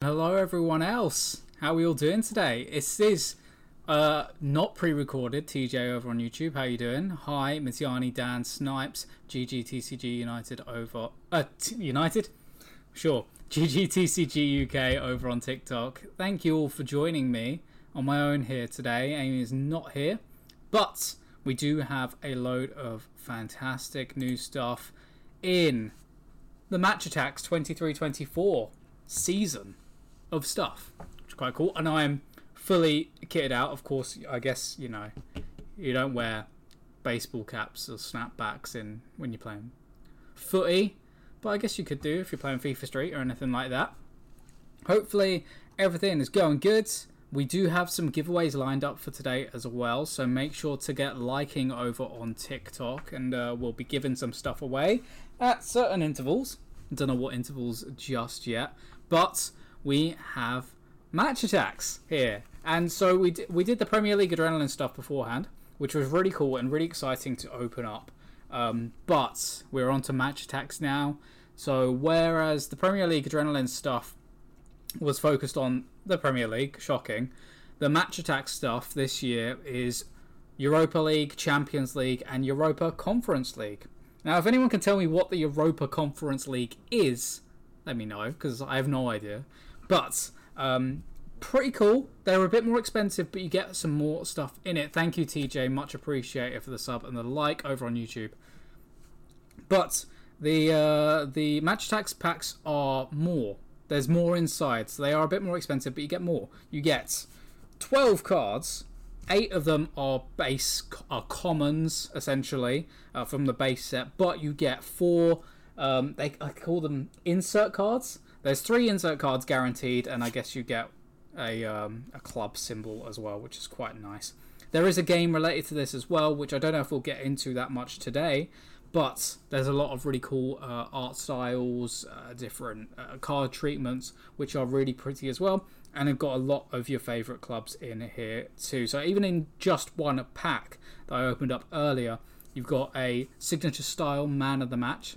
Hello, everyone else. How are we all doing today? It is uh, not pre-recorded. TJ over on YouTube. How are you doing? Hi, Mitiani, Dan, Snipes, GGTCG United over uh, t- United. Sure, GGTCG UK over on TikTok. Thank you all for joining me on my own here today. Amy is not here, but we do have a load of fantastic new stuff in the Match Attax 23-24 season of stuff, which is quite cool. And I'm fully kitted out. Of course, I guess you know you don't wear baseball caps or snapbacks in when you're playing footy, but I guess you could do if you're playing FIFA Street or anything like that. Hopefully, everything is going good. We do have some giveaways lined up for today as well, so make sure to get liking over on TikTok, and uh, we'll be giving some stuff away at certain intervals. Don't know what intervals just yet, but we have Match Attax here, and so we d- we did the Premier League adrenaline stuff beforehand, which was really cool and really exciting to open up. Um, but we're on to Match Attax now. So whereas the Premier League adrenaline stuff was focused on the Premier League, shocking. The Match Attax stuff this year is Europa League, Champions League, and Europa Conference League. Now, if anyone can tell me what the Europa Conference League is, let me know because I have no idea. But um, pretty cool. They're a bit more expensive, but you get some more stuff in it. Thank you, TJ. Much appreciated for the sub and the like over on YouTube. But the uh, the Match Attax packs are more. There's more inside, so they are a bit more expensive, but you get more. You get 12 cards. Eight of them are base are commons essentially uh, from the base set, but you get four. Um, they I call them insert cards. There's three insert cards guaranteed, and I guess you get a um, a club symbol as well, which is quite nice. There is a game related to this as well, which I don't know if we'll get into that much today, but there's a lot of really cool uh, art styles, uh, different uh, card treatments, which are really pretty as well. And I've got a lot of your favourite clubs in here too. So even in just one pack that I opened up earlier, you've got a signature style man of the match.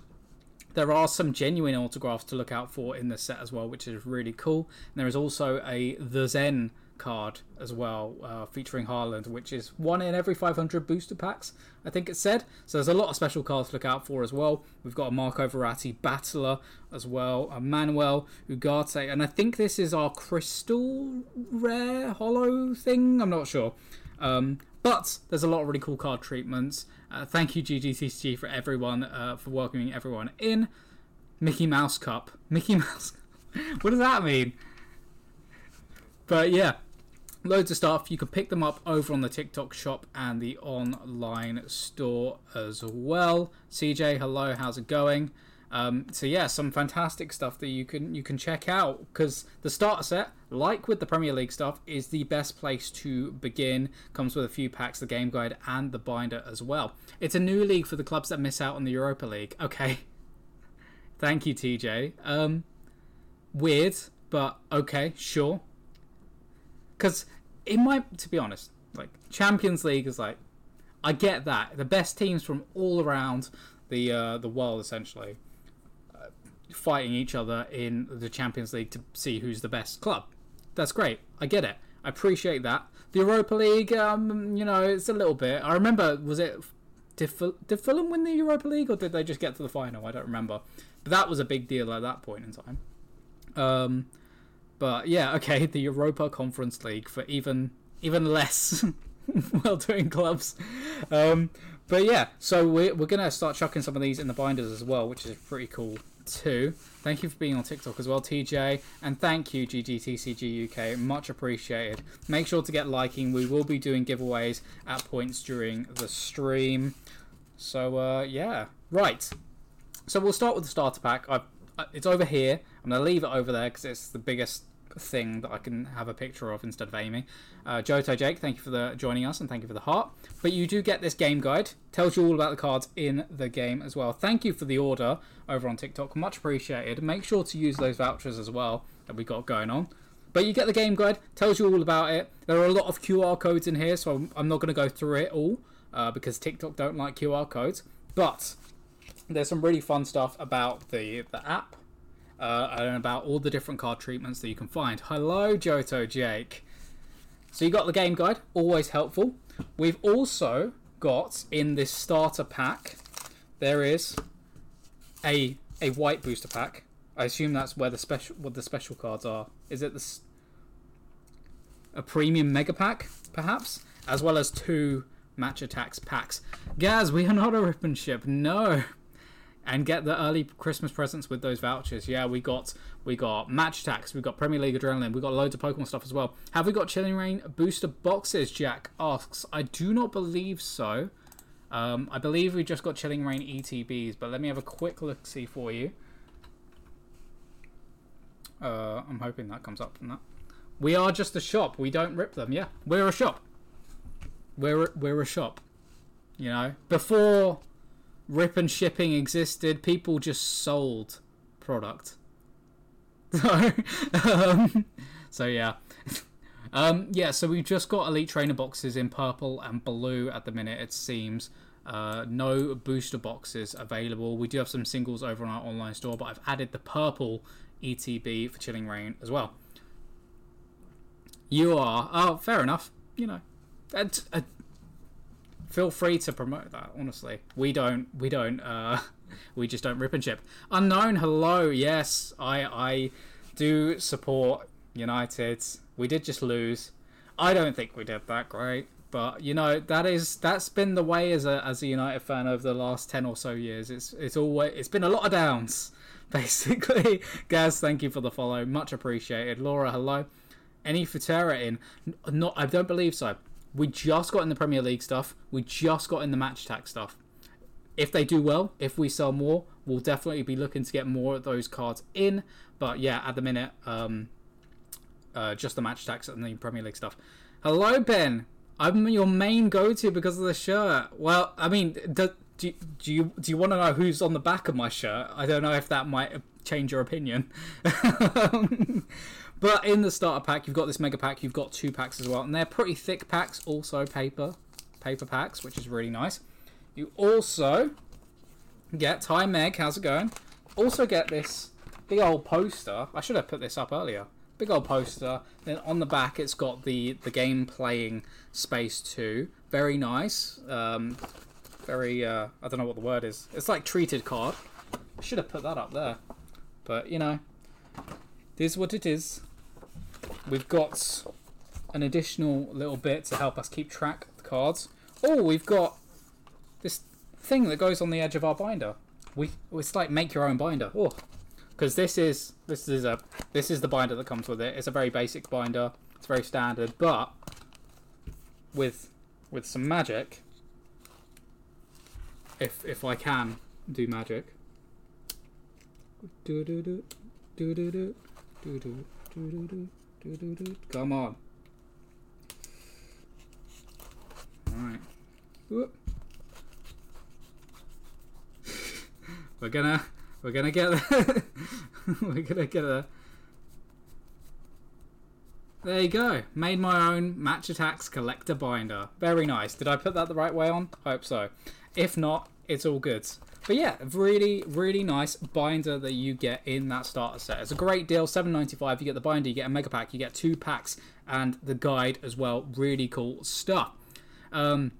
There are some genuine autographs to look out for in the set as well, which is really cool. And there is also a The Zen card as well, uh, featuring Haaland, which is one in every 500 booster packs, I think it said. So there's a lot of special cards to look out for as well. We've got a Marco Verratti battler as well, a Manuel Ugarte, and I think this is our crystal rare hollow thing. I'm not sure. Um, but there's a lot of really cool card treatments. Uh, thank you, GGTCG, for everyone, uh, for welcoming everyone in. Mickey Mouse Cup. Mickey Mouse. what does that mean? But yeah, loads of stuff. You can pick them up over on the TikTok shop and the online store as well. CJ, hello, how's it going? Um, so yeah, some fantastic stuff that you can you can check out because the starter set, like with the Premier League stuff, is the best place to begin. Comes with a few packs, the game guide, and the binder as well. It's a new league for the clubs that miss out on the Europa League. Okay, thank you, TJ. Um, weird, but okay, sure. Because it might, to be honest, like Champions League is like, I get that the best teams from all around the uh, the world essentially fighting each other in the Champions League to see who's the best club. That's great. I get it. I appreciate that. The Europa League, um, you know, it's a little bit. I remember, was it did, did Fulham win the Europa League or did they just get to the final? I don't remember. But that was a big deal at that point in time. Um, but yeah, okay, the Europa Conference League for even even less well doing clubs. Um, but yeah, so we're, we're going to start chucking some of these in the binders as well, which is pretty cool too. Thank you for being on TikTok as well, TJ. And thank you, GGTCG UK. Much appreciated. Make sure to get liking. We will be doing giveaways at points during the stream. So, uh, yeah. Right. So we'll start with the starter pack. I've, uh, it's over here. I'm going to leave it over there because it's the biggest thing that I can have a picture of instead of Amy. Uh, Johto Jake, thank you for the joining us and thank you for the heart. But you do get this game guide, tells you all about the cards in the game as well. Thank you for the order over on TikTok, much appreciated. Make sure to use those vouchers as well that we got going on. But you get the game guide, tells you all about it. There are a lot of QR codes in here, so I'm not going to go through it all uh, because TikTok don't like QR codes. But there's some really fun stuff about the the app uh, and about all the different card treatments that you can find. Hello, Johto Jake. So you got the game guide, always helpful. We've also got in this starter pack, there is a a white booster pack. I assume that's where the special what the special cards are. Is it this a premium mega pack, perhaps, as well as two Match Attax packs. Gaz, we are not a and ship. No. And get the early Christmas presents with those vouchers. Yeah, we got we got Match Attax, we got Premier League Adrenaline, we got loads of Pokemon stuff as well. Have we got Chilling Reign booster boxes? Jack asks. I do not believe so. Um, I believe we just got Chilling Reign ETBs, but let me have a quick look see for you. Uh, I'm hoping that comes up from that. We are just a shop. We don't rip them. Yeah, we're a shop. We're we're a shop. You know, before rip and shipping existed, people just sold product. So, um, so yeah. Um, yeah, so we've just got Elite Trainer boxes in purple and blue at the minute, it seems. Uh, no booster boxes available. We do have some singles over on our online store, but I've added the purple ETB for Chilling Reign as well. You are. Oh, fair enough. You know, that's, uh, feel free to promote that. Honestly, we don't. We don't. Uh, we just don't rip and chip. Unknown. Hello. Yes, I. I do support United. We did just lose. I don't think we did that great, but you know that is that's been the way as a as a United fan over the last ten or so years. It's it's always it's been a lot of downs, basically. Gaz, thank you for the follow, much appreciated. Laura, hello. Any Futera in? Not, I don't believe so. We just got in the Premier League stuff. We just got in the Match Attax stuff. If they do well, if we sell more, we'll definitely be looking to get more of those cards in. But yeah, at the minute, um, uh, just the Match Attax and the Premier League stuff. Hello, Ben. I'm your main go-to because of the shirt. Well, I mean, do, do, do you do you want to know who's on the back of my shirt? I don't know if that might change your opinion. but in the starter pack, you've got this mega pack. You've got two packs as well, and they're pretty thick packs. Also, paper paper packs, which is really nice. You also get Hi Meg. How's it going? Also get this big old poster. I should have put this up earlier big old poster. Then on the back, it's got the the game playing space too. Very nice. Um, very. Uh, I don't know what the word is. It's like treated card. I Should have put that up there, but you know, it is what it is. We've got an additional little bit to help us keep track of the cards. Oh, we've got this thing that goes on the edge of our binder. We it's like make your own binder. Oh, because this is this is a this is the binder that comes with it. It's a very basic binder. It's very standard, but with with some magic, if if I can do magic. Do do do do do do do do do do do. Come on. All right. We're gonna we're gonna get there. We're gonna get there. There you go. Made my own Match Attax collector binder. Very nice. Did I put that the right way on? Hope so. If not, it's all good. But yeah, really, really nice binder that you get in that starter set. It's a great deal. Seven ninety five. You get the binder, you get a mega pack, you get two packs, and the guide as well. Really cool stuff. Um,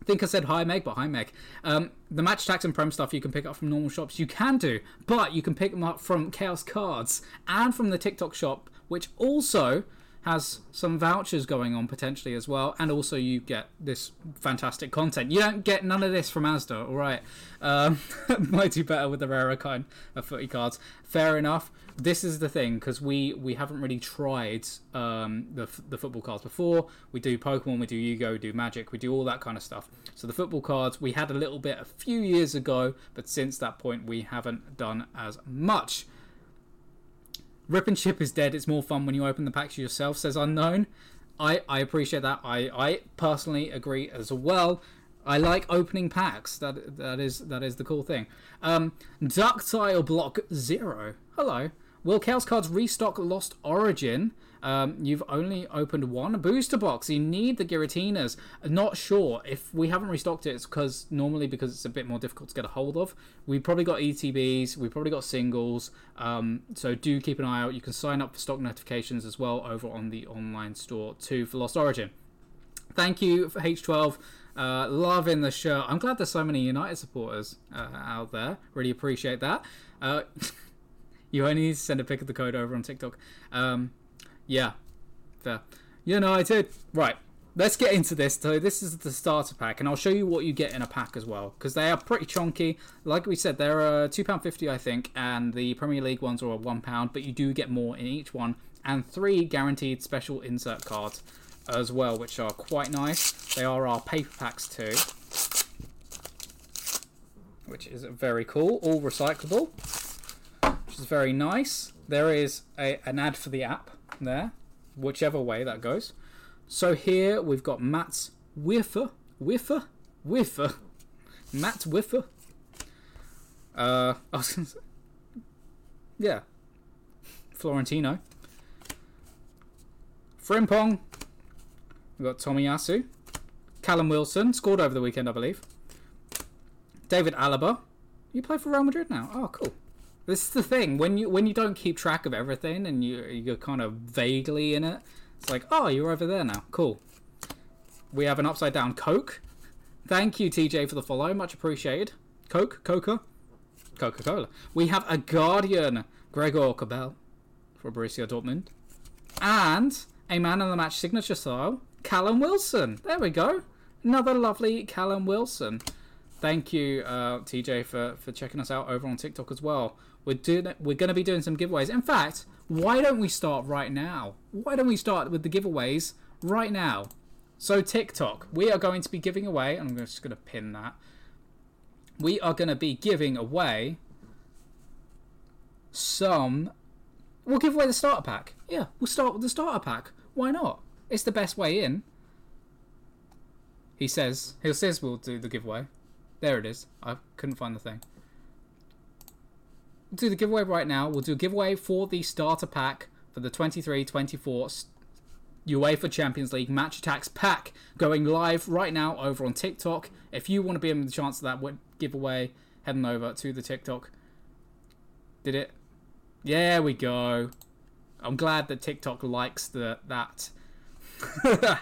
I think I said hi Meg, but hi Meg. Um, the Match Attax and prem stuff you can pick up from normal shops. You can do, but you can pick them up from Chaos Cards and from the TikTok shop, which also has some vouchers going on potentially as well, and also you get this fantastic content. You don't get none of this from Asda, all right? Um, might do better with the rarer kind of footy cards. Fair enough. This is the thing because we we haven't really tried um, the the football cards before. We do Pokemon, we do Yu-Gi-Oh, we do Magic, we do all that kind of stuff. So the football cards we had a little bit a few years ago, but since that point we haven't done as much. Rip and Chip is dead. It's more fun when you open the packs yourself, says Unknown. I, I appreciate that. I, I personally agree as well. I like opening packs. That that is that is the cool thing. Um, Ductile Block Zero. Hello. Will Chaos Cards restock Lost Origin? Um, you've only opened one booster box. You need the Giratinas. Not sure if we haven't restocked it. It's because normally because it's a bit more difficult to get a hold of. We probably got ETBs. We probably got singles. Um, so do keep an eye out. You can sign up for stock notifications as well over on the online store too for Lost Origin. Thank you for H12. Uh, loving the show. I'm glad there's so many United supporters uh, out there. Really appreciate that. Uh, you only need to send a pic of the code over on TikTok. Um, yeah, fair. United. Right, let's get into this. So this is the starter pack, and I'll show you what you get in a pack as well, because they are pretty chunky. Like we said, they're uh, two pound fifty, I think, and the Premier League ones are one pound, but you do get more in each one, and three guaranteed special insert cards as well, which are quite nice. They are our paper packs too, which is very cool. All recyclable, which is very nice. There is a, an ad for the app there, whichever way that goes. So here we've got Mats Wieffer, Wieffer, Wieffer, Matt Wieffer. Uh, I was gonna say, yeah, Florentino. Frimpong. We've got Tommy Tomiyasu. Callum Wilson scored over the weekend, I believe. David Alaba. You play for Real Madrid now? Oh, cool. This is the thing when you when you don't keep track of everything and you you're kind of vaguely in it. It's like, oh, you're over there now. Cool. We have an upside down Coke. Thank you, TJ, for the follow. Much appreciated. Coke, Coca, Coca Cola. We have a Guardian, Gregor Kobel, for Borussia Dortmund, and a man of the match signature style, Callum Wilson. There we go. Another lovely Callum Wilson. Thank you, uh, TJ, for, for checking us out over on TikTok as well. We're doing we're going to be doing some giveaways. In fact, why don't we start right now? Why don't we start with the giveaways right now? So TikTok, we are going to be giving away. I'm just going to pin that. We are going to be giving away some. We'll give away the starter pack. Yeah, we'll start with the starter pack. Why not? It's the best way in. He says. He says we'll do the giveaway. There it is. I couldn't find the thing do the giveaway right now. We'll do a giveaway for the starter pack for the 23-24 UEFA Champions League Match Attax pack going live right now over on TikTok. If you want to be in the chance of that giveaway, head on over to the TikTok. Did it? Yeah, we go. I'm glad that TikTok likes the that.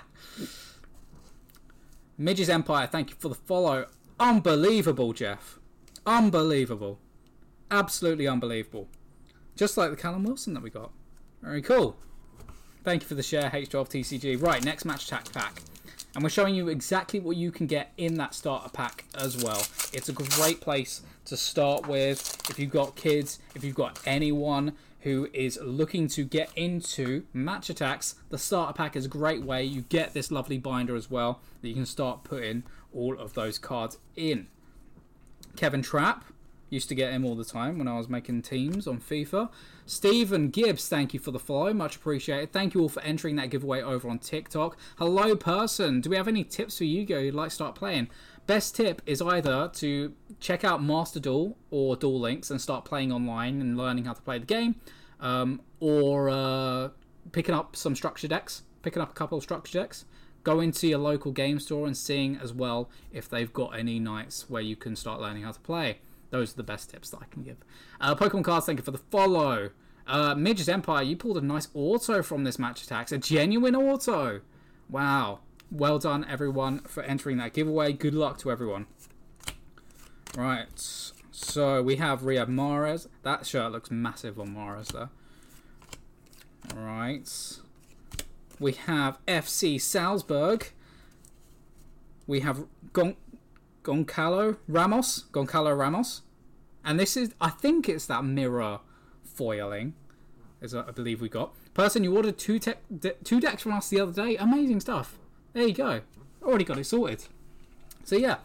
Midges Empire, thank you for the follow. Unbelievable, Jeff. Unbelievable. Absolutely unbelievable. Just like the Callum Wilson that we got. Very cool. Thank you for the share, H12TCG. Right, next Match Attax pack. And we're showing you exactly what you can get in that starter pack as well. It's a great place to start with. If you've got kids, if you've got anyone who is looking to get into Match Attax, the starter pack is a great way. You get this lovely binder as well that you can start putting all of those cards in. Kevin Trapp, Used to get him all the time when I was making teams on FIFA. Stephen Gibbs, thank you for the follow. Much appreciated. Thank you all for entering that giveaway over on TikTok. Hello, person. Do we have any tips for Yu-Gi-Oh you'd like to start playing? Best tip is either to check out Master Duel or Duel Links and start playing online and learning how to play the game, um, or uh, picking up some structure decks, picking up a couple of structure decks go into your local game store and seeing as well if they've got any nights where you can start learning how to play. Those are the best tips that I can give. Uh, Pokemon cards, thank you for the follow. Uh, Midge's Empire, you pulled a nice auto from this Match Attax. A genuine auto. Wow. Well done, everyone, for entering that giveaway. Good luck to everyone. Right. So we have Riyad Mahrez. That shirt looks massive on Mahrez though. Right. We have FC Salzburg. We have Gon Goncalo Ramos. Goncalo Ramos. And this is, I think it's that mirror foiling, as I believe we got. Person, you ordered two, te- de- two decks from us the other day. Amazing stuff. There you go. Already got it sorted. So yeah,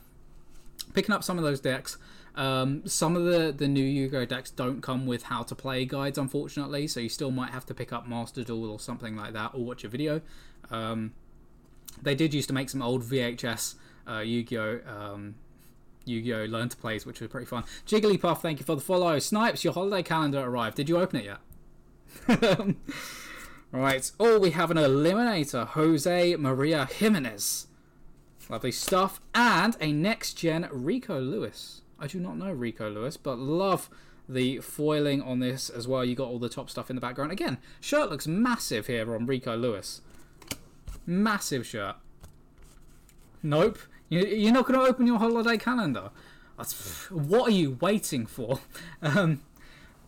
picking up some of those decks. Um, some of the, the new Yu-Gi-Oh decks don't come with how to play guides, unfortunately. So you still might have to pick up Master Duel or something like that, or watch a video. Um, they did used to make some old VHS uh, Yu-Gi-Oh! Um, Yu-Gi-Oh! Learn to Plays, which was pretty fun. Jigglypuff, thank you for the follow. Snipes, your holiday calendar arrived. Did you open it yet? right. Oh, we have an eliminator, Jose Maria Gimenez. Lovely stuff. And a next gen Rico Lewis. I do not know Rico Lewis, but love the foiling on this as well. You got all the top stuff in the background. Again, shirt looks massive here on Rico Lewis. Massive shirt. Nope. You're not going to open your holiday calendar. What are you waiting for? Um,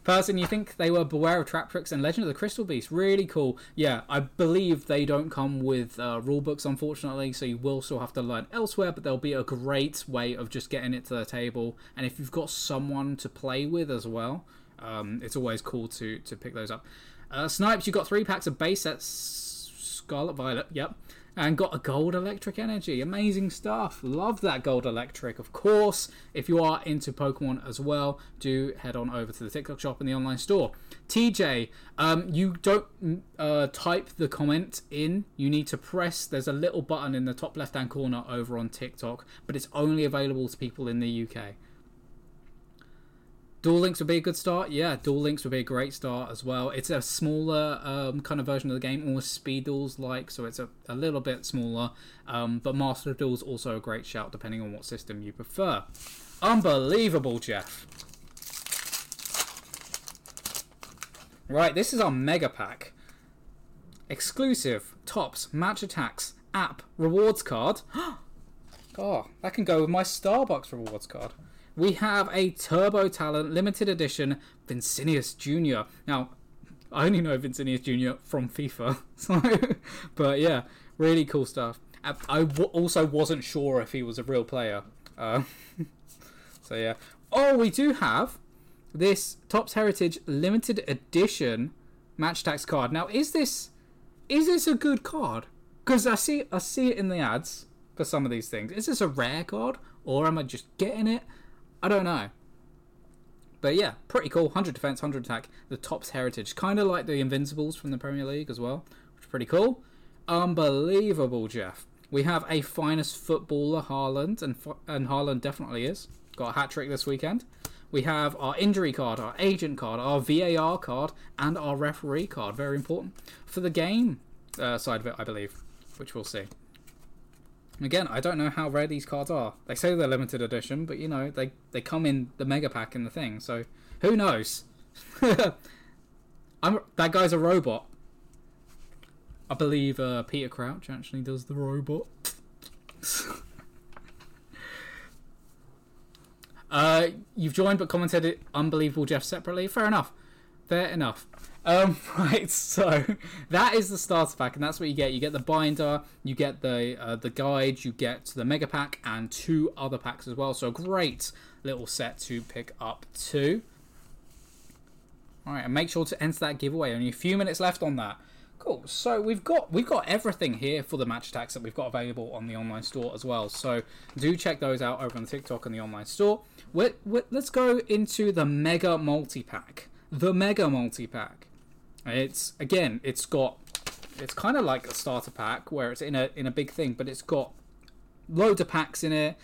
person, you think they were Beware of Traptrix and Legend of the Crystal Beast. Really cool. Yeah, I believe they don't come with uh, rule books, unfortunately, so you will still have to learn elsewhere, but they'll be a great way of just getting it to the table. And if you've got someone to play with as well, um, it's always cool to, to pick those up. Uh, Snipes, you got three packs of base sets. Scarlet Violet, yep and got a gold electric energy. Amazing stuff. Love that gold electric. Of course, if you are into Pokemon as well, do head on over to the TikTok shop and the online store. TJ, um, you don't uh, type the comment in. You need to press. There's a little button in the top left hand corner over on TikTok, but it's only available to people in the UK. Duel Links would be a good start. Yeah, Duel Links would be a great start as well. It's a smaller um, kind of version of the game, almost Speed Duels like, so it's a, a little bit smaller. Um, but Master of Duels also a great shout depending on what system you prefer. Unbelievable, Jeff. Right, this is our mega pack. Exclusive, Topps, Match Attax, app, rewards card. oh, that can go with my Starbucks rewards card we have a Turbo Talent limited edition Vincinius Jr. Now, I only know Vincinius Jr. from FIFA, so, but yeah, really cool stuff. I, also wasn't sure if he was a real player. Uh, so yeah. Oh, we do have this Topps Heritage limited edition Match Attax card. Now, is this is this a good card? Because I see I see it in the ads for some of these things. Is this a rare card, or am I just getting it? I don't know. But yeah, pretty cool. 100 defense, 100 attack. The Topps heritage. Kind of like the Invincibles from the Premier League as well, which is pretty cool. Unbelievable, Jeff. We have a finest footballer, Haaland, and, and Haaland definitely is. Got a hat trick this weekend. We have our injury card, our agent card, our VAR card, and our referee card. Very important for the game uh, side of it, I believe, which we'll see. Again, I don't know how rare these cards are. They say they're limited edition, but you know, they, they come in the mega pack in the thing, so who knows? I'm that guy's a robot. I believe uh, Peter Crouch actually does the robot. uh, you've joined but commented it unbelievable Jeff separately. Fair enough. Fair enough. Um, right, so that is the starter pack, and that's what you get. You get the binder, you get the uh, the guide, you get the mega pack, and two other packs as well. So a great little set to pick up too. All right, and make sure to enter that giveaway. Only a few minutes left on that. Cool. So we've got we've got everything here for the Match Attax that we've got available on the online store as well. So do check those out over on TikTok and the online store. We're, we're, let's go into the mega multi pack. The mega multi pack. It's again, it's got it's kind of like a starter pack where it's in a in a big thing, but it's got loads of packs in it,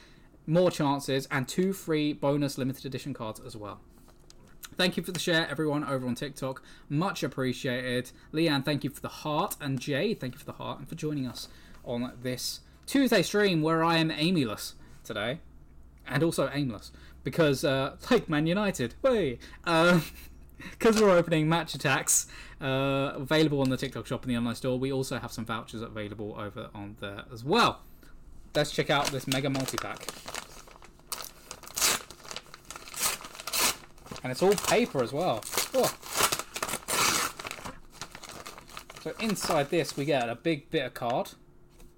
more chances, and two free bonus limited edition cards as well. Thank you for the share, everyone over on TikTok. Much appreciated. Leanne, thank you for the heart, and Jay, thank you for the heart, and for joining us on this Tuesday stream where I am aimless today, and also aimless because, uh, like Man United, way. Uh, because we're opening Match Attax uh, available on the TikTok shop and the online store, we also have some vouchers available over on there as well. Let's check out this mega multi pack. And it's all paper as well. Oh. So inside this, we get a big bit of card.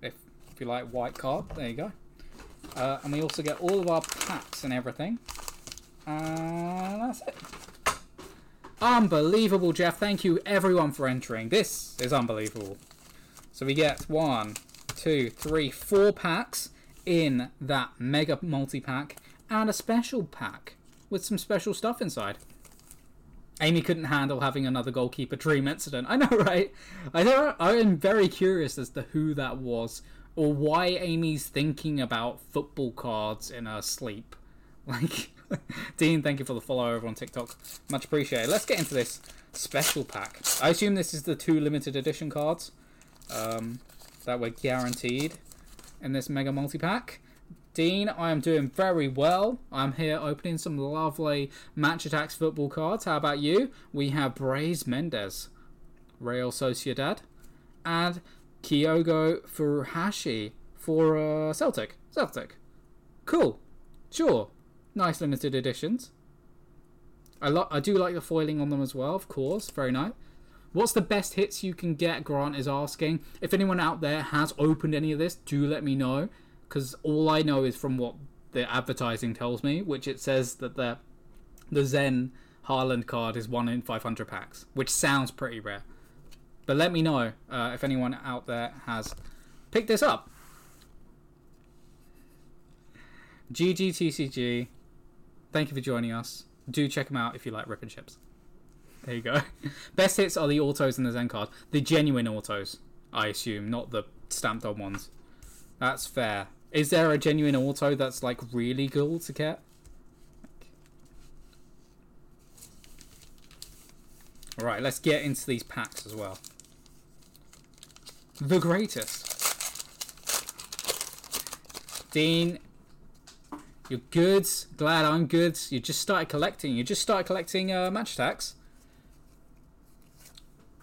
If, if you like white card, there you go. Uh, and we also get all of our packs and everything. And that's it. Unbelievable, Jeff. Thank you, everyone, for entering. This is unbelievable. So we get one, two, three, four packs in that mega multi pack and a special pack with some special stuff inside. Amy couldn't handle having another goalkeeper dream incident. I know, right? I know. I am very curious as to who that was or why Amy's thinking about football cards in her sleep. Like, Dean, thank you for the follow over on TikTok. Much appreciated. Let's get into this special pack. I assume this is the two limited edition cards um, that were guaranteed in this mega multi pack. Dean, I am doing very well. I'm here opening some lovely Match Attax football cards. How about you? We have Brais Mendez, Real Sociedad, and Kyogo Furuhashi for uh, Celtic. Celtic. Cool. Sure. Nice limited editions. I lo- I do like the foiling on them as well, of course. Very nice. What's the best hits you can get? Grant is asking. If anyone out there has opened any of this, do let me know. Because all I know is from what the advertising tells me, which it says that the the Zen Haaland card is one in 500 packs, which sounds pretty rare. But let me know uh, if anyone out there has picked this up. GGTCG, thank you for joining us. Do check them out if you like ripping chips. There you go. Best hits are the autos and the Zen card. The genuine autos, I assume, not the stamped on ones. That's fair. Is there a genuine auto that's like really cool to get? Alright, let's get into these packs as well. The greatest. Dean, you're good. Glad I'm good. You just started collecting. You just started collecting uh, Match Attax.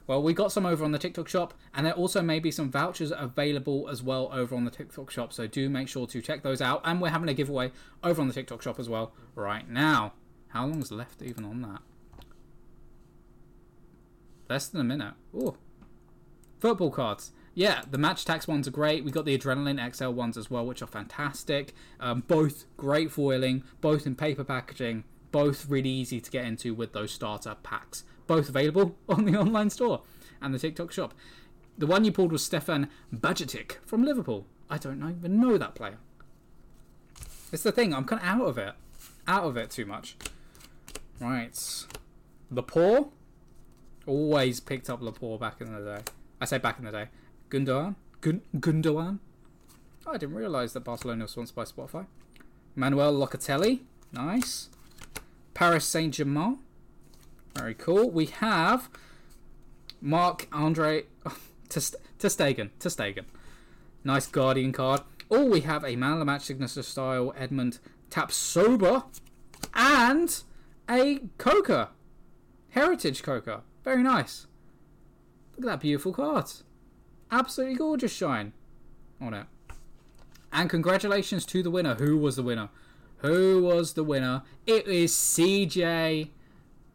Well, we got some over on the TikTok shop, and there also may be some vouchers available as well over on the TikTok shop. So do make sure to check those out. And we're having a giveaway over on the TikTok shop as well right now. How long's left even on that? Less than a minute. Ooh. Football cards. Yeah, the Match Attax ones are great. We got the Adrenaline XL ones as well, which are fantastic. Um, both great foiling, both in paper packaging, both really easy to get into with those starter packs. Both available on the online store and the TikTok shop. The one you pulled was Stefan Bajcetic from Liverpool. I don't even know that player. It's the thing, I'm kind of out of it. Out of it too much. Right. Laporte. Always picked up Laporte back in the day. I say back in the day. Gundogan? Gun- Gundogan? Oh, I didn't realise that Barcelona was sponsored by Spotify. Manuel Locatelli. Nice. Paris Saint Germain. Very cool. We have Mark Andre ter Stegen. Testegen. Nice Guardian card. Oh, we have a man of the match signature style Edmond Tapsoba and a Coca. Heritage Coca. Very nice. Look at that beautiful card. Absolutely gorgeous shine on it. And congratulations to the winner. Who was the winner? Who was the winner? It is CJ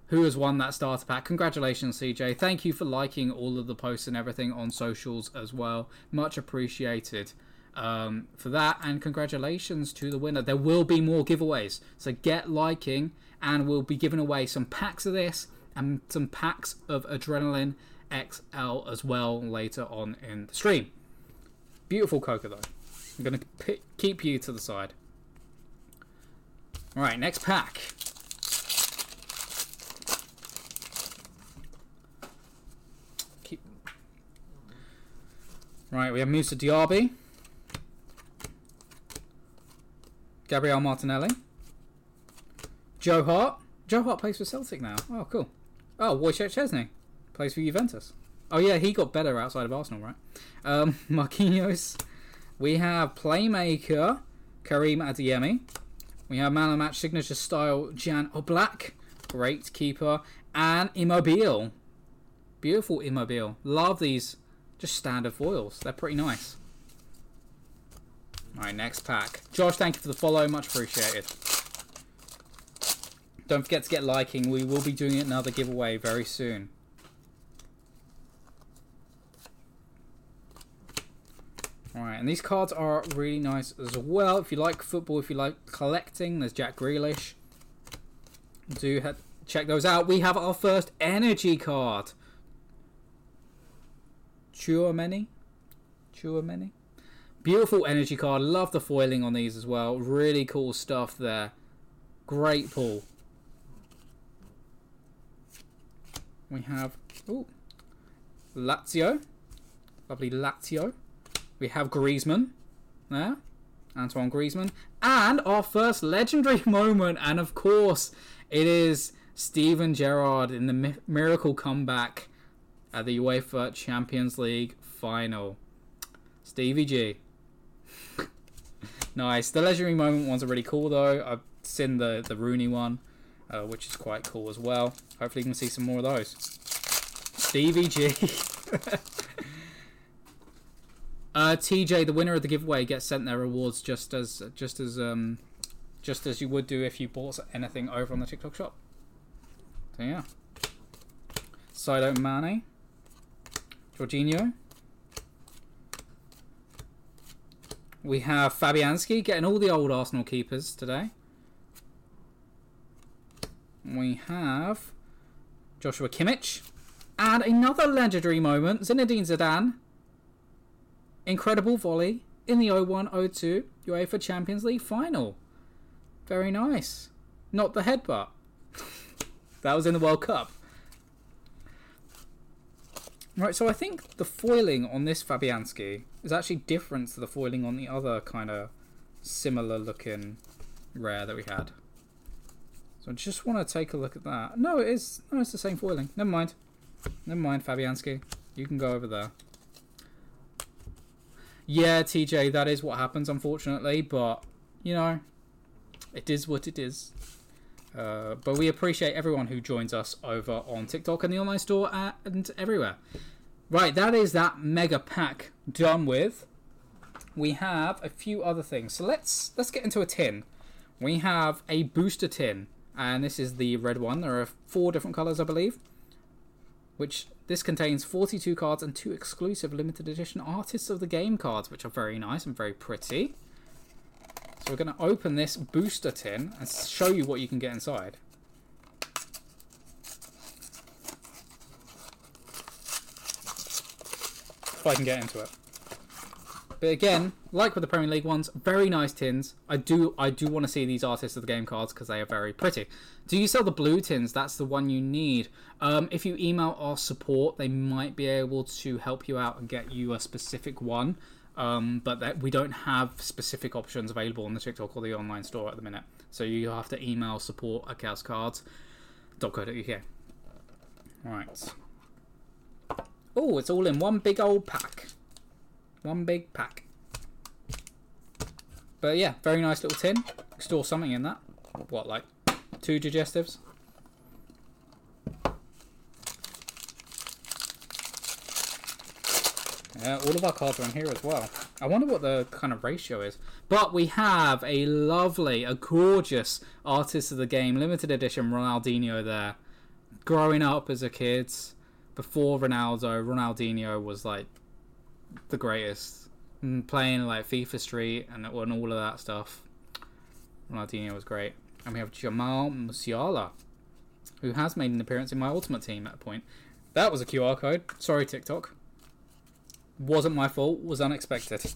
who has won that starter pack. Congratulations, CJ. Thank you for liking all of the posts and everything on socials as well. Much appreciated um, for that. And congratulations to the winner. There will be more giveaways. So get liking, and we'll be giving away some packs of this and some packs of Adrenaline XL as well later on in the stream. Beautiful Coca, though. I'm going to keep you to the side. Alright, next pack. Keep. Right, we have Moussa Diaby. Gabriel Martinelli. Joe Hart. Joe Hart plays for Celtic now. Oh, cool. Oh, Wojciech Szczesny plays for Juventus. Oh yeah, he got better outside of Arsenal, right? Um, Marquinhos. We have playmaker Karim Adeyemi. We have man of match signature style Jan Oblak, great keeper, and Immobile. Beautiful Immobile. Love these just standard foils. They're pretty nice. Alright, next pack. Josh, thank you for the follow. Much appreciated. Don't forget to get liking. We will be doing another giveaway very soon. Alright, and these cards are really nice as well. If you like football, if you like collecting, there's Jack Grealish. Do check those out. We have our first energy card. Chouameni? Chouameni? Beautiful energy card. Love the foiling on these as well. Really cool stuff there. Great pull. We have ooh, Lazio. Lovely Lazio. We have Griezmann there. Antoine Griezmann. And our first legendary moment. And of course, it is Steven Gerrard in the mi- miracle comeback at the UEFA Champions League final. Stevie G. nice. The legendary moment ones are really cool though. I've seen the the Rooney one, uh, which is quite cool as well. Hopefully, you can see some more of those. Stevie G. uh, TJ, the winner of the giveaway, gets sent their rewards just as just as um just as you would do if you bought anything over on the TikTok shop. So yeah. Sadio Mane. Jorginho. We have Fabianski getting all the old Arsenal keepers today. We have Joshua Kimmich. And another legendary moment, Zinedine Zidane. Incredible volley in the 01-02 UEFA Champions League final. Very nice. Not the headbutt. that was in the World Cup. Right, so I think the foiling on this Fabianski is actually different to the foiling on the other kind of similar looking rare that we had. So I just want to take a look at that. No, it is. No, it's the same foiling. Never mind. Never mind, Fabianski. You can go over there. Yeah, TJ, that is what happens, unfortunately. But, you know, it is what it is. Uh, but we appreciate everyone who joins us over on TikTok and the online store and everywhere. Right, that is that mega pack done with. We have a few other things. So let's let's get into a tin. We have a booster tin, and this is the red one. There are four different colors, I believe. Which this contains 42 cards and two exclusive limited edition artists of the game cards, which are very nice and very pretty. So we're going to open this booster tin and show you what you can get inside. If I can get into it. But again, like with the Premier League ones, very nice tins. I do I do want to see these artists of the game cards because they are very pretty. Do you sell the blue tins? That's the one you need. Um, if you email our support, they might be able to help you out and get you a specific one um, but that we don't have specific options available on the TikTok or the online store at the minute. So you have to email support at chaoscards.co.uk. Right. Oh, it's all in one big old pack. One big pack. But yeah, very nice little tin. Store something in that. What, like two digestives? Yeah, all of our cards are in here as well. I wonder what the kind of ratio is. But we have a lovely, a gorgeous artist of the game, limited edition Ronaldinho there. Growing up as a kid, before Ronaldo, Ronaldinho was like the greatest. And mm, playing like FIFA Street and, and all of that stuff. Ronaldinho was great. And we have Jamal Musiala, who has made an appearance in my Ultimate Team at a point. That was a QR code. Sorry, TikTok wasn't my fault, was unexpected.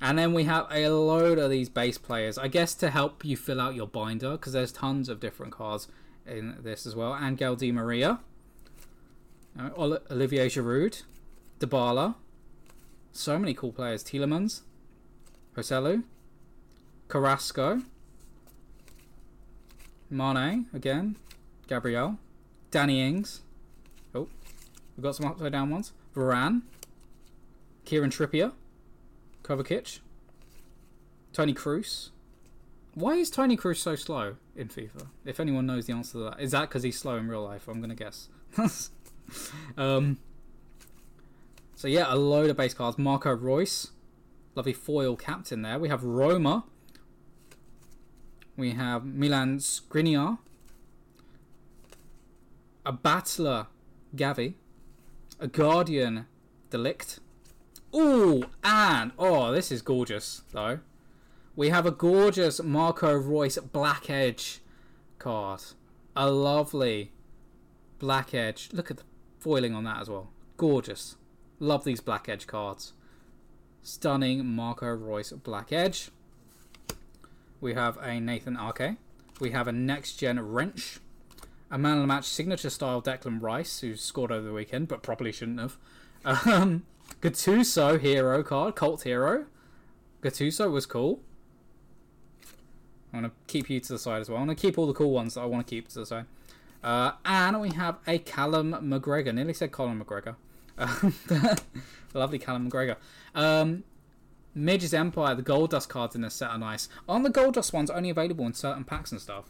And then we have a load of these base players, I guess to help you fill out your binder, because there's tons of different cards in this as well. Angel Di Maria, uh, Olivier Giroud, Dybala, so many cool players. Tielemans, Joselu, Carrasco, Mane again, Gabriel, Danny Ings. Oh, we've got some upside down ones. Varane, Kieran Trippier, Kovacic, Toni Kroos. Why is Toni Kroos so slow in FIFA? If anyone knows the answer to that, is that because he's slow in real life? I'm gonna guess. um, so yeah, a load of base cards. Marco Reus, lovely foil captain there. We have Roma. We have Milan Skriniar. A Battler Gavi a Guardian de Ligt. Oh, and oh, this is gorgeous though. We have a gorgeous Marco Reus Black Edge card. A lovely Black Edge. Look at the foiling on that as well. Gorgeous. Love these Black Edge cards. Stunning Marco Reus Black Edge. We have a Nathan Ake. We have a next gen wrench a man of the match signature style Declan Rice, who scored over the weekend, but probably shouldn't have. Um, Gattuso hero card, cult hero. Gattuso was cool. I'm going to keep you to the side as well. I'm going to keep all the cool ones that I want to keep to the side. Uh, and we have a Callum McGregor. Nearly said Colin McGregor. lovely Callum McGregor. Um, Midge's Empire, the Gold Dust cards in this set are nice. Aren't the Gold Dust ones only available in certain packs and stuff?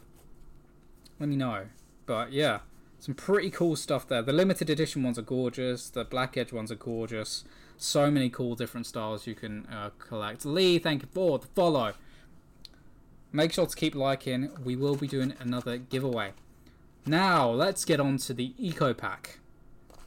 Let me know. But yeah, some pretty cool stuff there. The limited edition ones are gorgeous. The Black Edge ones are gorgeous. So many cool different styles you can uh, collect. Lee, thank you for the follow. Make sure to keep liking. We will be doing another giveaway. Now, let's get on to the Eco Pack.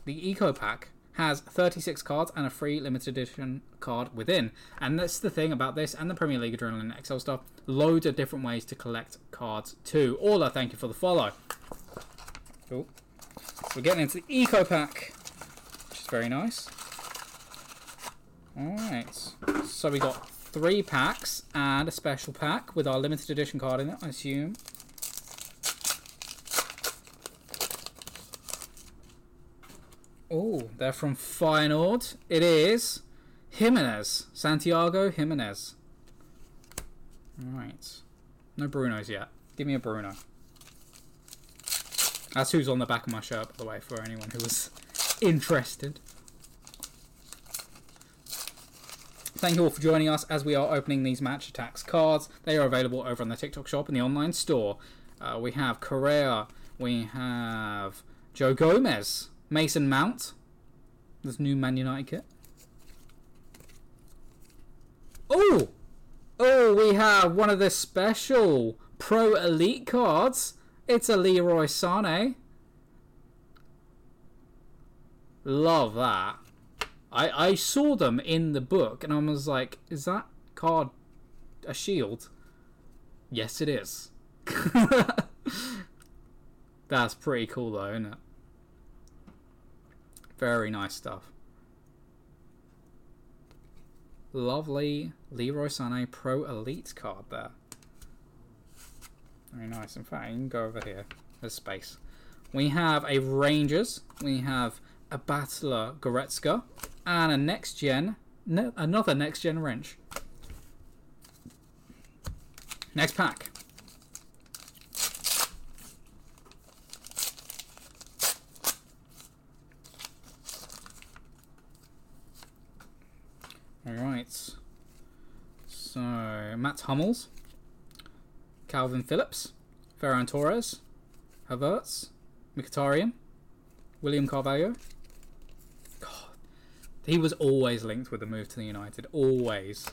The Eco Pack has 36 cards and a free limited edition card within. And that's the thing about this and the Premier League Adrenaline XL stuff. Loads of different ways to collect cards too. Orla, thank you for the follow. Cool. So we're getting into the Eco Pack, which is very nice. Alright. So we got three packs and a special pack with our limited edition card in it, I assume. Oh, they're from Feyenoord. It is Jimenez. Santiago Jimenez. Right. No Brunos yet. Give me a Bruno. That's who's on the back of my shirt, by the way, for anyone who was interested. Thank you all for joining us as we are opening these Match Attax cards. They are available over on the TikTok shop in the online store. Uh, we have Correa, we have Joe Gomez, Mason Mount, this new Man United kit. Oh, oh, we have one of the special Pro Elite cards. It's a Leroy Sané. Love that. I, I saw them in the book and I was like, is that card a shield? Yes, it is. That's pretty cool though, isn't it? Very nice stuff. Lovely Leroy Sané Pro Elite card there. Very nice. In fact, you can go over here. There's space. We have a Rangers. We have a Battler Goretzka and a next gen, no, another next gen wrench. Next pack. Alright. So, Mats Hummels, Kalvin Phillips, Ferran Torres, Havertz, Mkhitaryan, William Carvalho, God, he was always linked with the move to the United. Always.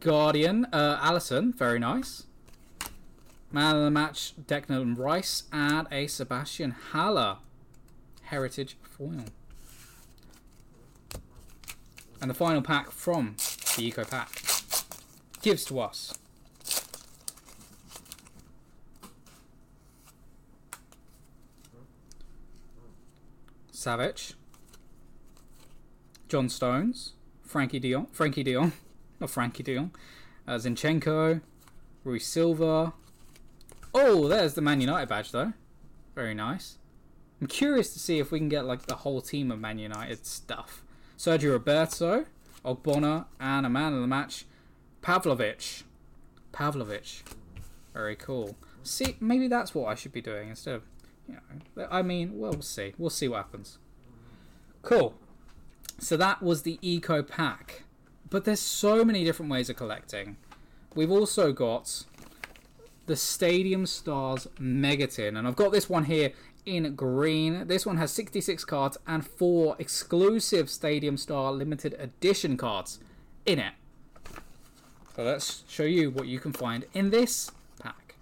Gvardiol, uh, Alisson, very nice. Man of the match, Declan Rice, and a Sebastian Haller. Heritage foil. And the final pack from the Eco Pack gives to us. Savage, John Stones, Frankie Dion, Frankie Dion, not Frankie Dion, uh, Zinchenko, Rui Silva. Oh, there's the Man United badge though. Very nice. I'm curious to see if we can get like the whole team of Man United stuff. Sergio Roberto, Ogbonna, and a man of the match, Pavlovic. Pavlovic. Very cool. See, maybe that's what I should be doing instead of, you know, I mean, well, we'll see. We'll see what happens. Cool. So that was the Eco Pack. But there's so many different ways of collecting. We've also got the Stadium Stars Megatin. And I've got this one here in green. This one has 66 cards and four exclusive Stadium Star limited edition cards in it. So let's show you what you can find in this pack.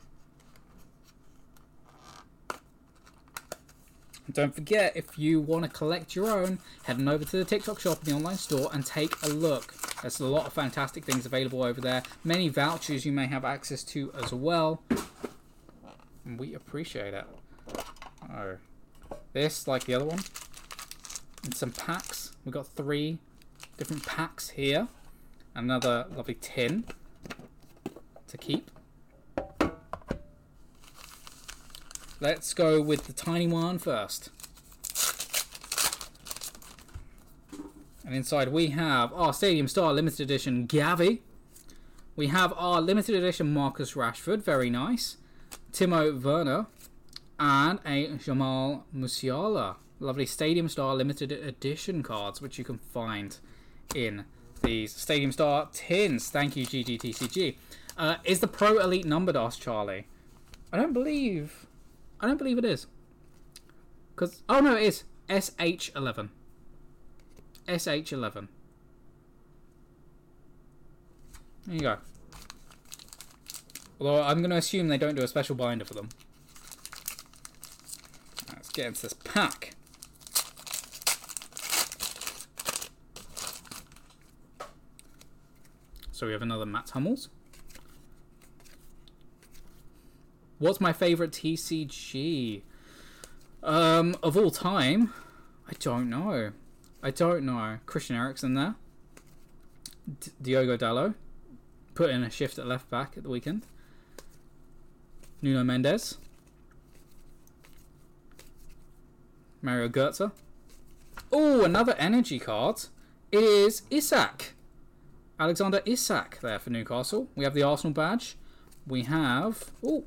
Don't forget, if you want to collect your own, head on over to the TikTok shop in the online store and take a look. There's a lot of fantastic things available over there. Many vouchers you may have access to as well. And we appreciate it. Oh. This, like the other one. And some packs. We've got three different packs here. Another lovely tin to keep. Let's go with the tiny one first. And inside we have our Stadium Star Limited Edition Gavi. We have our limited edition Marcus Rashford, very nice. Timo Werner, and a Jamal Musiala. Lovely Stadium Star limited edition cards, which you can find in these Stadium Star tins. Thank you, GGTCG. Uh, is the Pro Elite numbered? Asked Charlie. I don't believe. I don't believe it is. Cause oh no, it is SH11. SH11. There you go. Although I'm going to assume they don't do a special binder for them. Get into this pack. So we have another Mats Hummels. What's my favorite TCG? Um, of all time, I don't know. I don't know. Christian Eriksen there. D- Diogo Dalot. Put in a shift at left back at the weekend. Nuno Mendes. Mario Götze. Oh, another energy card. It is Isak. Alexander Isak there for Newcastle. We have the Arsenal badge. We have oh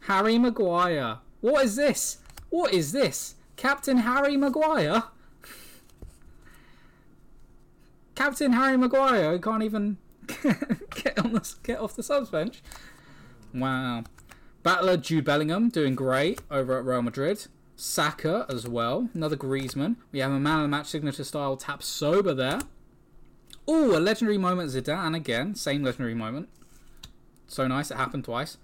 Harry Maguire. What is this? What is this? Captain Harry Maguire? Captain Harry Maguire can't even get on the get off the subs bench. Wow. Battler Jude Bellingham doing great over at Real Madrid. Saka as well. Another Griezmann. We have a man of the match signature style Tapsoba there. Oh, a legendary moment Zidane again. Same legendary moment. So nice, it happened twice.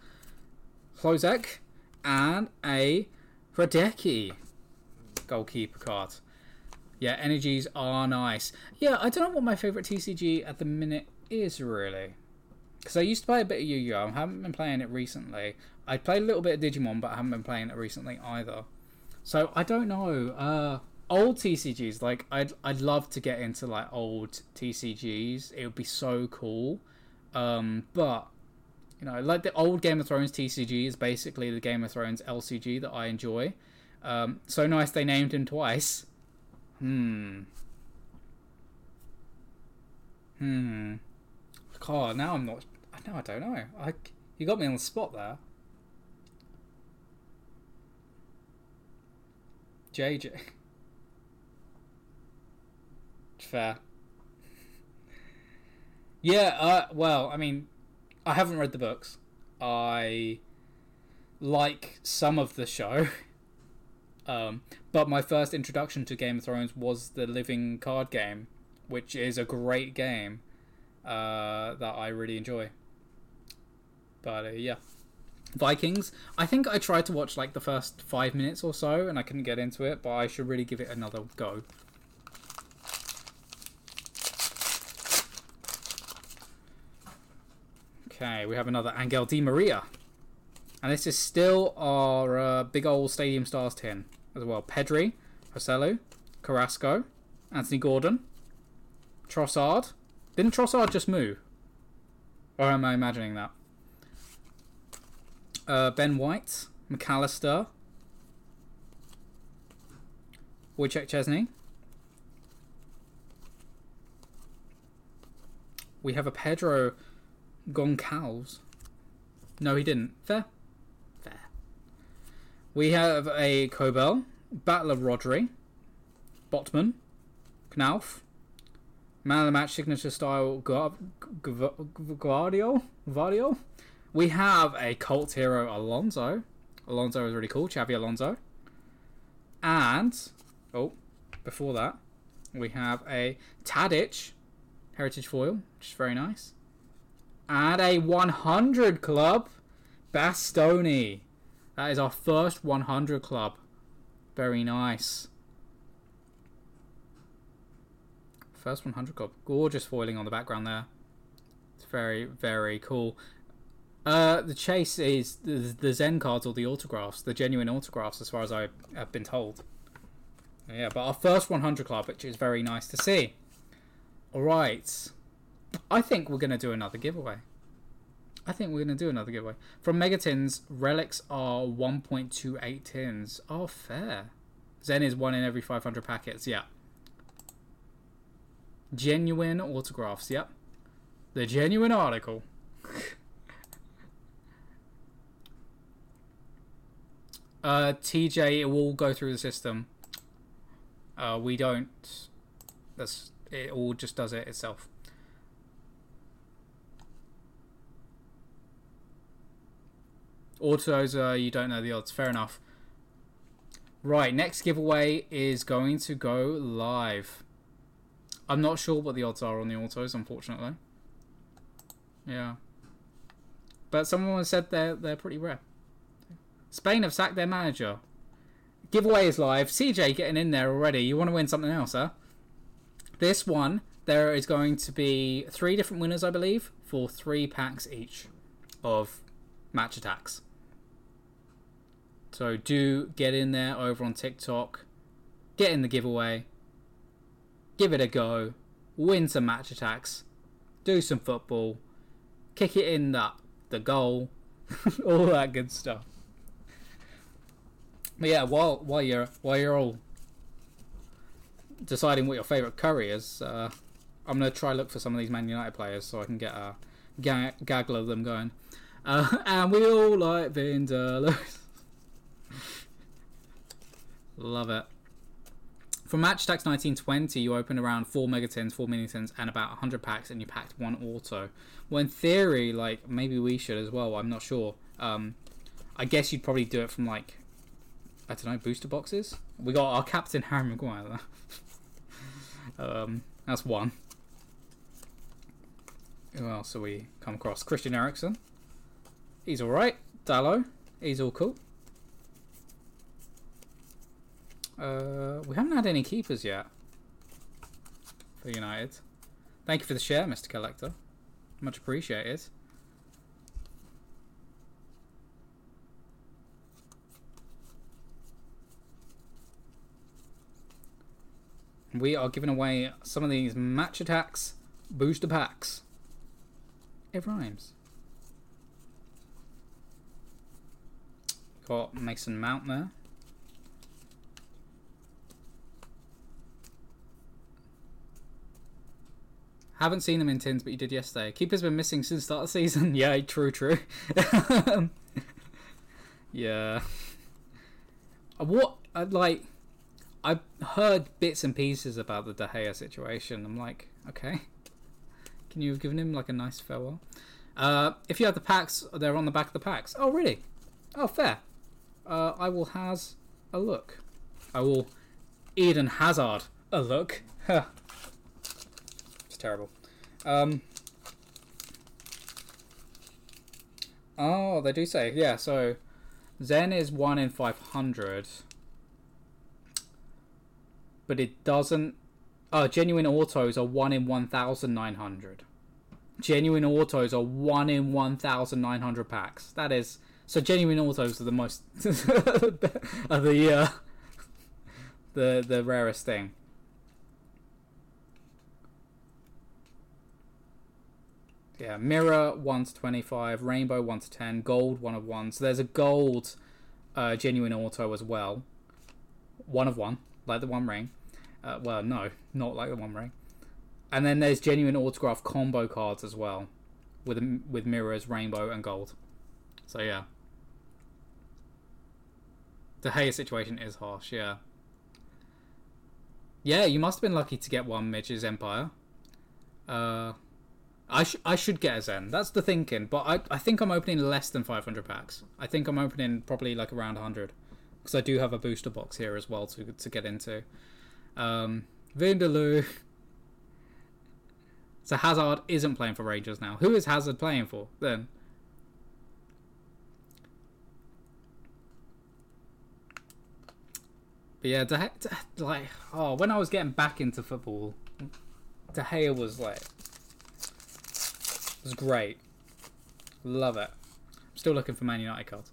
Klozek and a Hradecky goalkeeper card. Yeah, energies are nice. Yeah, I don't know what my favourite TCG at the minute is really. Because I used to play a bit of Yu-Gi-Oh! I haven't been playing it recently. I played a little bit of Digimon, but I haven't been playing it recently either. So I don't know. Uh, old TCGs. Like I'd I'd love to get into like old TCGs. It would be so cool. Um, but you know, like the old Game of Thrones TCG is basically the Game of Thrones LCG that I enjoy. Um, so nice they named him twice. Hmm. Hmm. God, now I'm not. Now I don't know. I you got me on the spot there. JJ. Fair. Yeah, uh, well, I mean, I haven't read the books. I like some of the show. Um, but my first introduction to Game of Thrones was the Living Card game, which is a great game uh, that I really enjoy. But uh, yeah. Vikings. I think I tried to watch like the first five minutes or so and I couldn't get into it, but I should really give it another go. Okay, we have another Angel Di Maria. And this is still our uh, big old Stadium Stars tin as well. Pedri, Joselu, Carrasco, Anthony Gordon, Trossard. Didn't Trossard just move? Or am I imagining that? Uh, ben White, McAllister, Wojciech Szczesny. We have a Pedro Goncalves. No, he didn't. Fair. Fair. We have a Kobel, Battler Rodri, Botman, Knauf, Man of the Match signature style Guardio. Guardio. We have a cult hero Alonso. Alonso is really cool. Xabi Alonso. And oh, before that, we have a Tadic heritage foil, which is very nice. And a 100 club Bastoni. That is our first 100 club. Very nice. First 100 club. Gorgeous foiling on the background there. It's very, very cool. Uh, the chase is the, the Zen cards or the autographs, the genuine autographs, as far as I have been told. Yeah, but our first 100 club, which is very nice to see. All right, I think we're gonna do another giveaway. I think we're gonna do another giveaway from Megatins. Relics are 1.28 tins. Oh, fair. Zen is one in every 500 packets. Yeah. Genuine autographs. Yep. The genuine article. Uh, TJ, it will go through the system. Uh, we don't. That's it. All just does it itself. Autos, uh, you don't know the odds. Fair enough. Right, next giveaway is going to go live. I'm not sure what the odds are on the autos, unfortunately. Yeah. But someone said they're they're pretty rare. Spain have sacked their manager. Giveaway is live. CJ getting in there already. You want to win something else, huh? This one, there is going to be three different winners, I believe, for three packs each of Match Attax. So do get in there over on TikTok, get in the giveaway, give it a go, win some Match Attax, do some football, kick it in the the goal, all that good stuff. But yeah, while while you're while you're all deciding what your favourite curry is, uh, I'm gonna try look for some of these Man United players so I can get a ga- gaggle of them going. Uh, and we all like Vindaloo. Love it. For Match Attax 1920, you opened around 4 Megatins, 4 Minitins, and about 100 packs, and you packed one auto. Well, in theory, like, maybe we should as well, I'm not sure. Um, I guess you'd probably do it from, like, I don't know, booster boxes? We got our captain, Harry Maguire, um, that's one. Who else have we come across? Christian Eriksen. He's alright. Dalot. He's all cool. Uh, we haven't had any keepers yet for United. Thank you for the share, Mr. Collector. Much appreciated. We are giving away some of these Match Attax booster packs. It rhymes. Got Mason Mount there. Haven't seen them in tins, but you did yesterday. Keeper's been missing since the start of the season. yeah, true, true. yeah. What, uh, like, I've heard bits and pieces about the De Gea situation. I'm like, okay. Can you have given him, like, a nice farewell? Uh, if you have the packs, they're on the back of the packs. Oh, really? Oh, fair. Uh, I will has a look. I will Eden Hazard a look. it's terrible. Um, oh, they do say yeah. So Zen is one in five hundred, but it doesn't. Oh, genuine autos are one in one thousand nine hundred. Genuine autos are one in one thousand nine hundred packs. That is so. Genuine autos are the most are the uh, the the rarest thing. yeah, mirror one to twenty five, rainbow one to ten, gold one of one. So there's a gold uh, genuine auto as well, one of one, like the one ring. Uh, well, no, not like the one ring. And then there's genuine autograph combo cards as well, with with mirrors, rainbow, and gold. So yeah, the Gea situation is harsh. Yeah. Yeah, you must have been lucky to get one Midge's Empire. Uh, I, sh- I should get a Zen. That's the thinking. But I, I think I'm opening less than 500 packs. I think I'm opening probably like around 100. Because I do have a booster box here as well to, to get into. Um, Vindaloo. So Hazard isn't playing for Rangers now. Who is Hazard playing for then? But yeah, De- De- like oh, when I was getting back into football, De Gea was like was great. Love it. I'm still looking for Man United cards.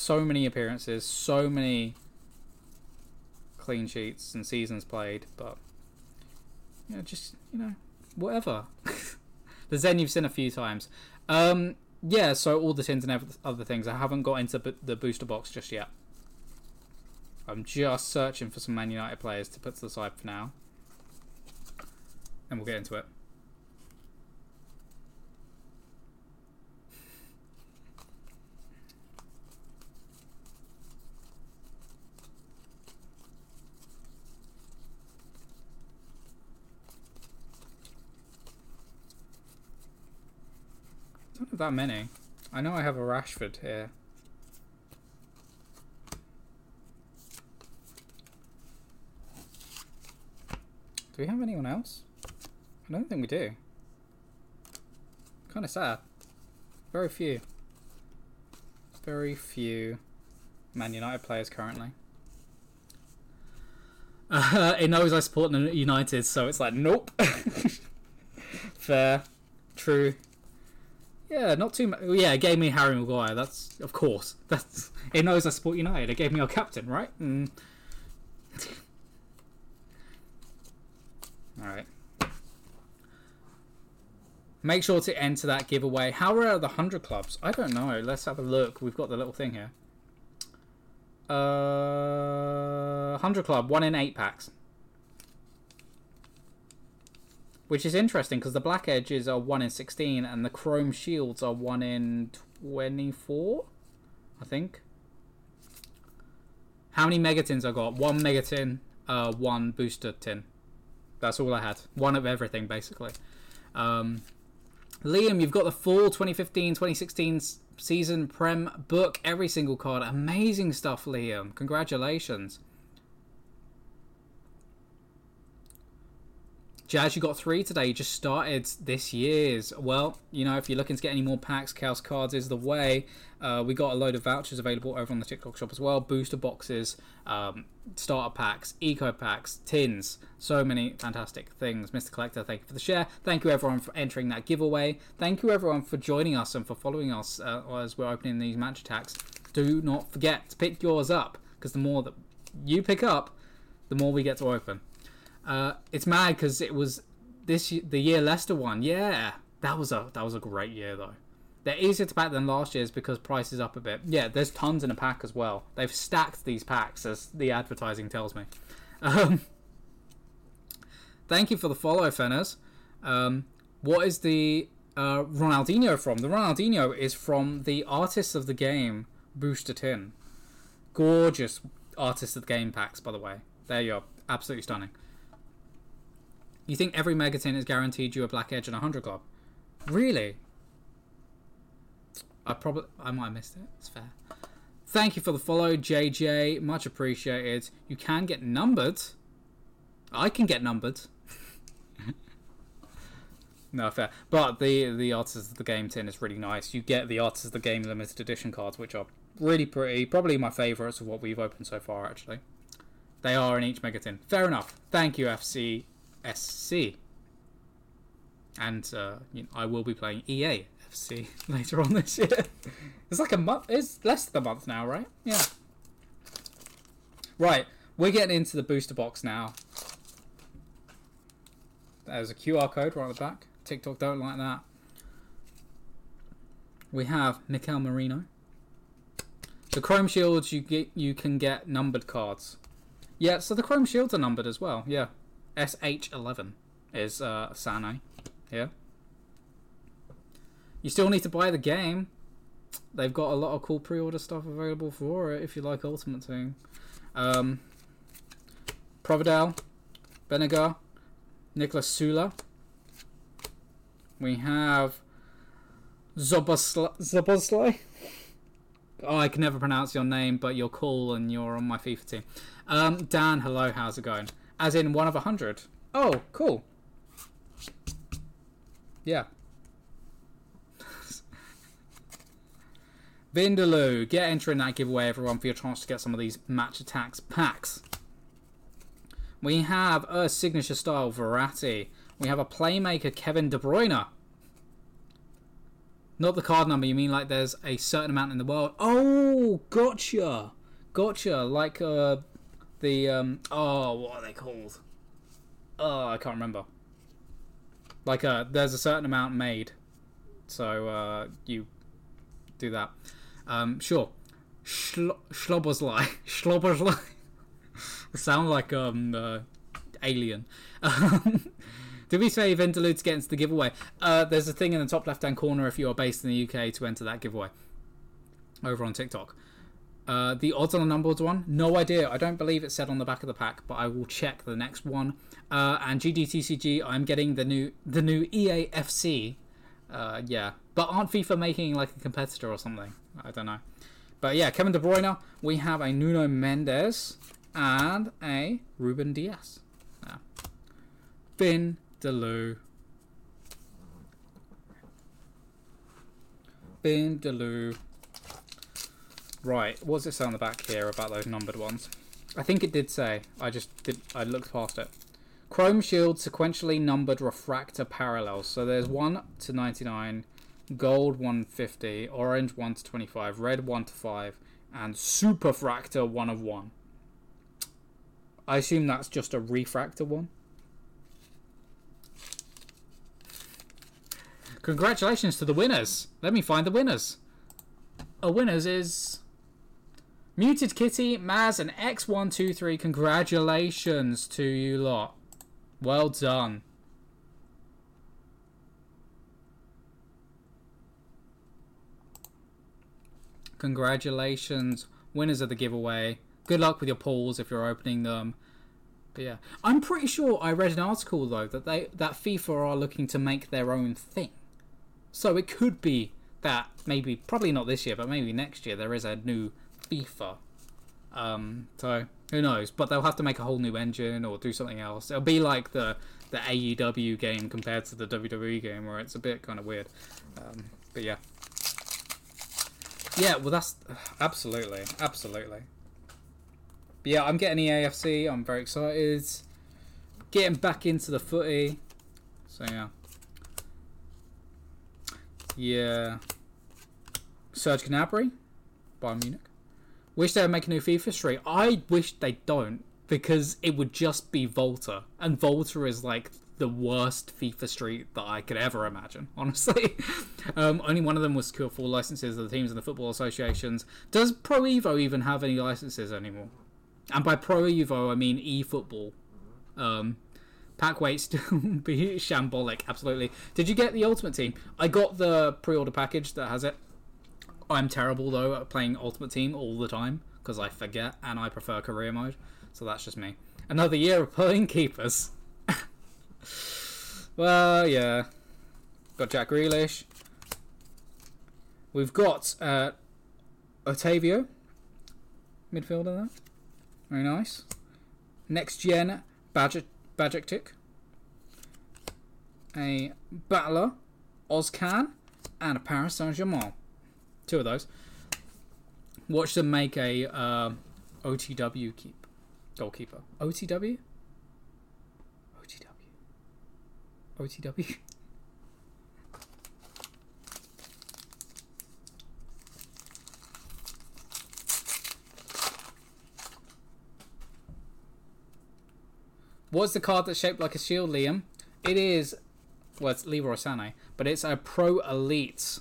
So many appearances, so many clean sheets and seasons played, but you know, just you know, whatever. the Zen you've seen a few times. Um, yeah, so all the tins and other things. I haven't got into the booster box just yet. I'm just searching for some Man United players to put to the side for now. and we'll get into it. That many. I know I have a Rashford here. Do we have anyone else? I don't think we do. Kind of sad. Very few. Very few Man United players currently. Uh, it knows I support United, so it's like, nope. Fair. True. Yeah, not too much. Yeah, it gave me Harry Maguire. That's of course. That's it knows I support United. It gave me our captain, right? Mm. All right. Make sure to enter that giveaway. How are the hundred clubs? I don't know. Let's have a look. We've got the little thing here. Uh, hundred club, one in eight packs. Which is interesting because the black edges are 1 in 16 and the chrome shields are 1 in 24, I think. How many megatins I got? One megatin, uh, one booster tin. That's all I had. One of everything, basically. Um, Liam, you've got the full 2015-2016 season Prem book. Every single card. Amazing stuff, Liam. Congratulations. Jazz, you got three today. You just started this year's. Well, you know, if you're looking to get any more packs, Chaos Cards is the way. Uh, we got a load of vouchers available over on the TikTok shop as well. Booster boxes, um, starter packs, eco packs, tins. So many fantastic things. Mr. Collector, thank you for the share. Thank you everyone for entering that giveaway. Thank you everyone for joining us and for following us uh, as we're opening these Match Attax. Do not forget to pick yours up because the more that you pick up, the more we get to open. Uh, it's mad because it was this the year Leicester won. Yeah, that was a that was a great year though. They're easier to pack than last year's because price is up a bit. Yeah, there's tons in a pack as well. They've stacked these packs as the advertising tells me. Um, thank you for the follow, Fenners. Um, what is the uh, Ronaldinho from? The Ronaldinho is from the Artists of the Game Booster Tin. Gorgeous Artists of the Game packs, by the way. There you are. Absolutely stunning. You think every Megatin is guaranteed you a Black Edge and a 100 Club? Really? I probably I might have missed it. It's fair. Thank you for the follow, JJ. Much appreciated. You can get numbered. I can get numbered. no, fair. But the the Artists of the Game tin is really nice. You get the Artists of the Game limited edition cards, which are really pretty. Probably my favourites of what we've opened so far, actually. They are in each Megatin. Fair enough. Thank you, FC SC. And uh, you know, I will be playing EA FC later on this year. it's like a month. It's less than a month now, right? Yeah. Right, we're getting into the booster box now. There's a QR code right on the back. TikTok don't like that. We have Mikel Merino. The Chrome Shields you get you can get numbered cards. Yeah, so the Chrome Shields are numbered as well. Yeah. SH11 is uh, Sane here. You still need to buy the game. They've got a lot of cool pre-order stuff available for it if you like Ultimate Team. Um, Provedel, Benegar, Nicholas Sula. We have Szoboszlai. Oh, I can never pronounce your name, but you're cool and you're on my FIFA team. Um, Dan, hello, how's it going? As in one of a hundred. Oh, cool. Yeah. Vindaloo, get entering that giveaway, everyone, for your chance to get some of these Match Attax packs. We have a signature style Verratti. We have a playmaker Kevin De Bruyne. Not the card number, you mean like there's a certain amount in the world. Oh, gotcha. Gotcha. Like uh, the um oh what are they called? Oh, I can't remember. Like uh there's a certain amount made. So uh you do that. Um sure. Schlo- Schlobersley. Schlobersley. Sound like um uh, alien. Did we say to get into the giveaway? Uh, there's a thing in the top left hand corner if you are based in the UK to enter that giveaway over on TikTok. Uh, the odds on the numbered one, no idea. I don't believe it said on the back of the pack, but I will check the next one. Uh, and GDTCG, I'm getting the new the new EAFC. Uh, yeah, but aren't FIFA making like a competitor or something? I don't know. But yeah, Kevin De Bruyne. We have a Nuno Mendes and a Ruben Dias. Yeah. Finn Deleu. Finn Deleu. Right, what does it say on the back here about those numbered ones? I think it did say. I just did. I looked past it. Chrome Shield sequentially numbered refractor parallels. So there's 1 to 99, gold 150, orange 1 to 25, red 1 to 5, and super superfractor 1 of 1. I assume that's just a refractor one. Congratulations to the winners. Let me find the winners. A winners is Muted Kitty, Maz, and X123. Congratulations to you lot. Well done. Congratulations, winners of the giveaway. Good luck with your polls if you're opening them. But yeah, I'm pretty sure I read an article though that they that FIFA are looking to make their own thing. So it could be that maybe probably not this year, but maybe next year there is a new FIFA. Um, so who knows? But they'll have to make a whole new engine or do something else. It'll be like the the AEW game compared to the WWE game, where it's a bit kind of weird. Um, but yeah, yeah. Well, that's absolutely, absolutely. But yeah, I'm getting EAFC. I'm very excited. Getting back into the footy. So yeah. Yeah. Serge Gnabry, Bayern Munich. Wish they would make a new FIFA Street. I wish they don't because it would just be Volta, and Volta is like the worst FIFA Street that I could ever imagine. Honestly, um, only one of them was secured full licenses of the teams and the football associations. Does Pro Evo even have any licenses anymore? And by Pro Evo, I mean eFootball. Um, pack weight still be shambolic, absolutely. Did you get the Ultimate Team? I got the pre-order package that has it. I'm terrible though at playing Ultimate Team all the time because I forget and I prefer career mode. So that's just me. Another year of pulling keepers. well, yeah. Got Jack Grealish. We've got uh, Otavio, midfielder there. Very nice. Next gen Badger Bajcetic. A Battler, Ozcan, and a Paris Saint Germain. Two of those. Watch them make a uh, OTW keep goalkeeper. OTW. OTW. OTW. What's the card that's shaped like a shield, Liam? It is, well, it's Leroy Sané, but it's a Pro Elite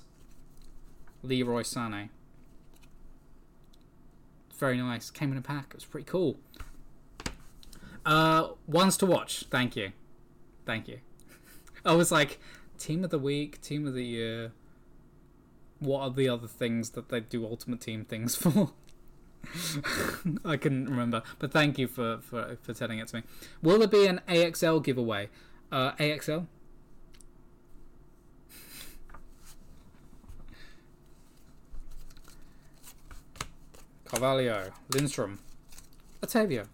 Leroy Sané. Very nice. Came in a pack. It was pretty cool. Uh, ones to watch. Thank you. Thank you. I was like, team of the week, team of the year. What are the other things that they do Ultimate Team things for? I couldn't remember, but thank you for, for, for telling it to me. Will there be an AXL giveaway? Uh, AXL? Carvalho, Lindstrom, Otavio,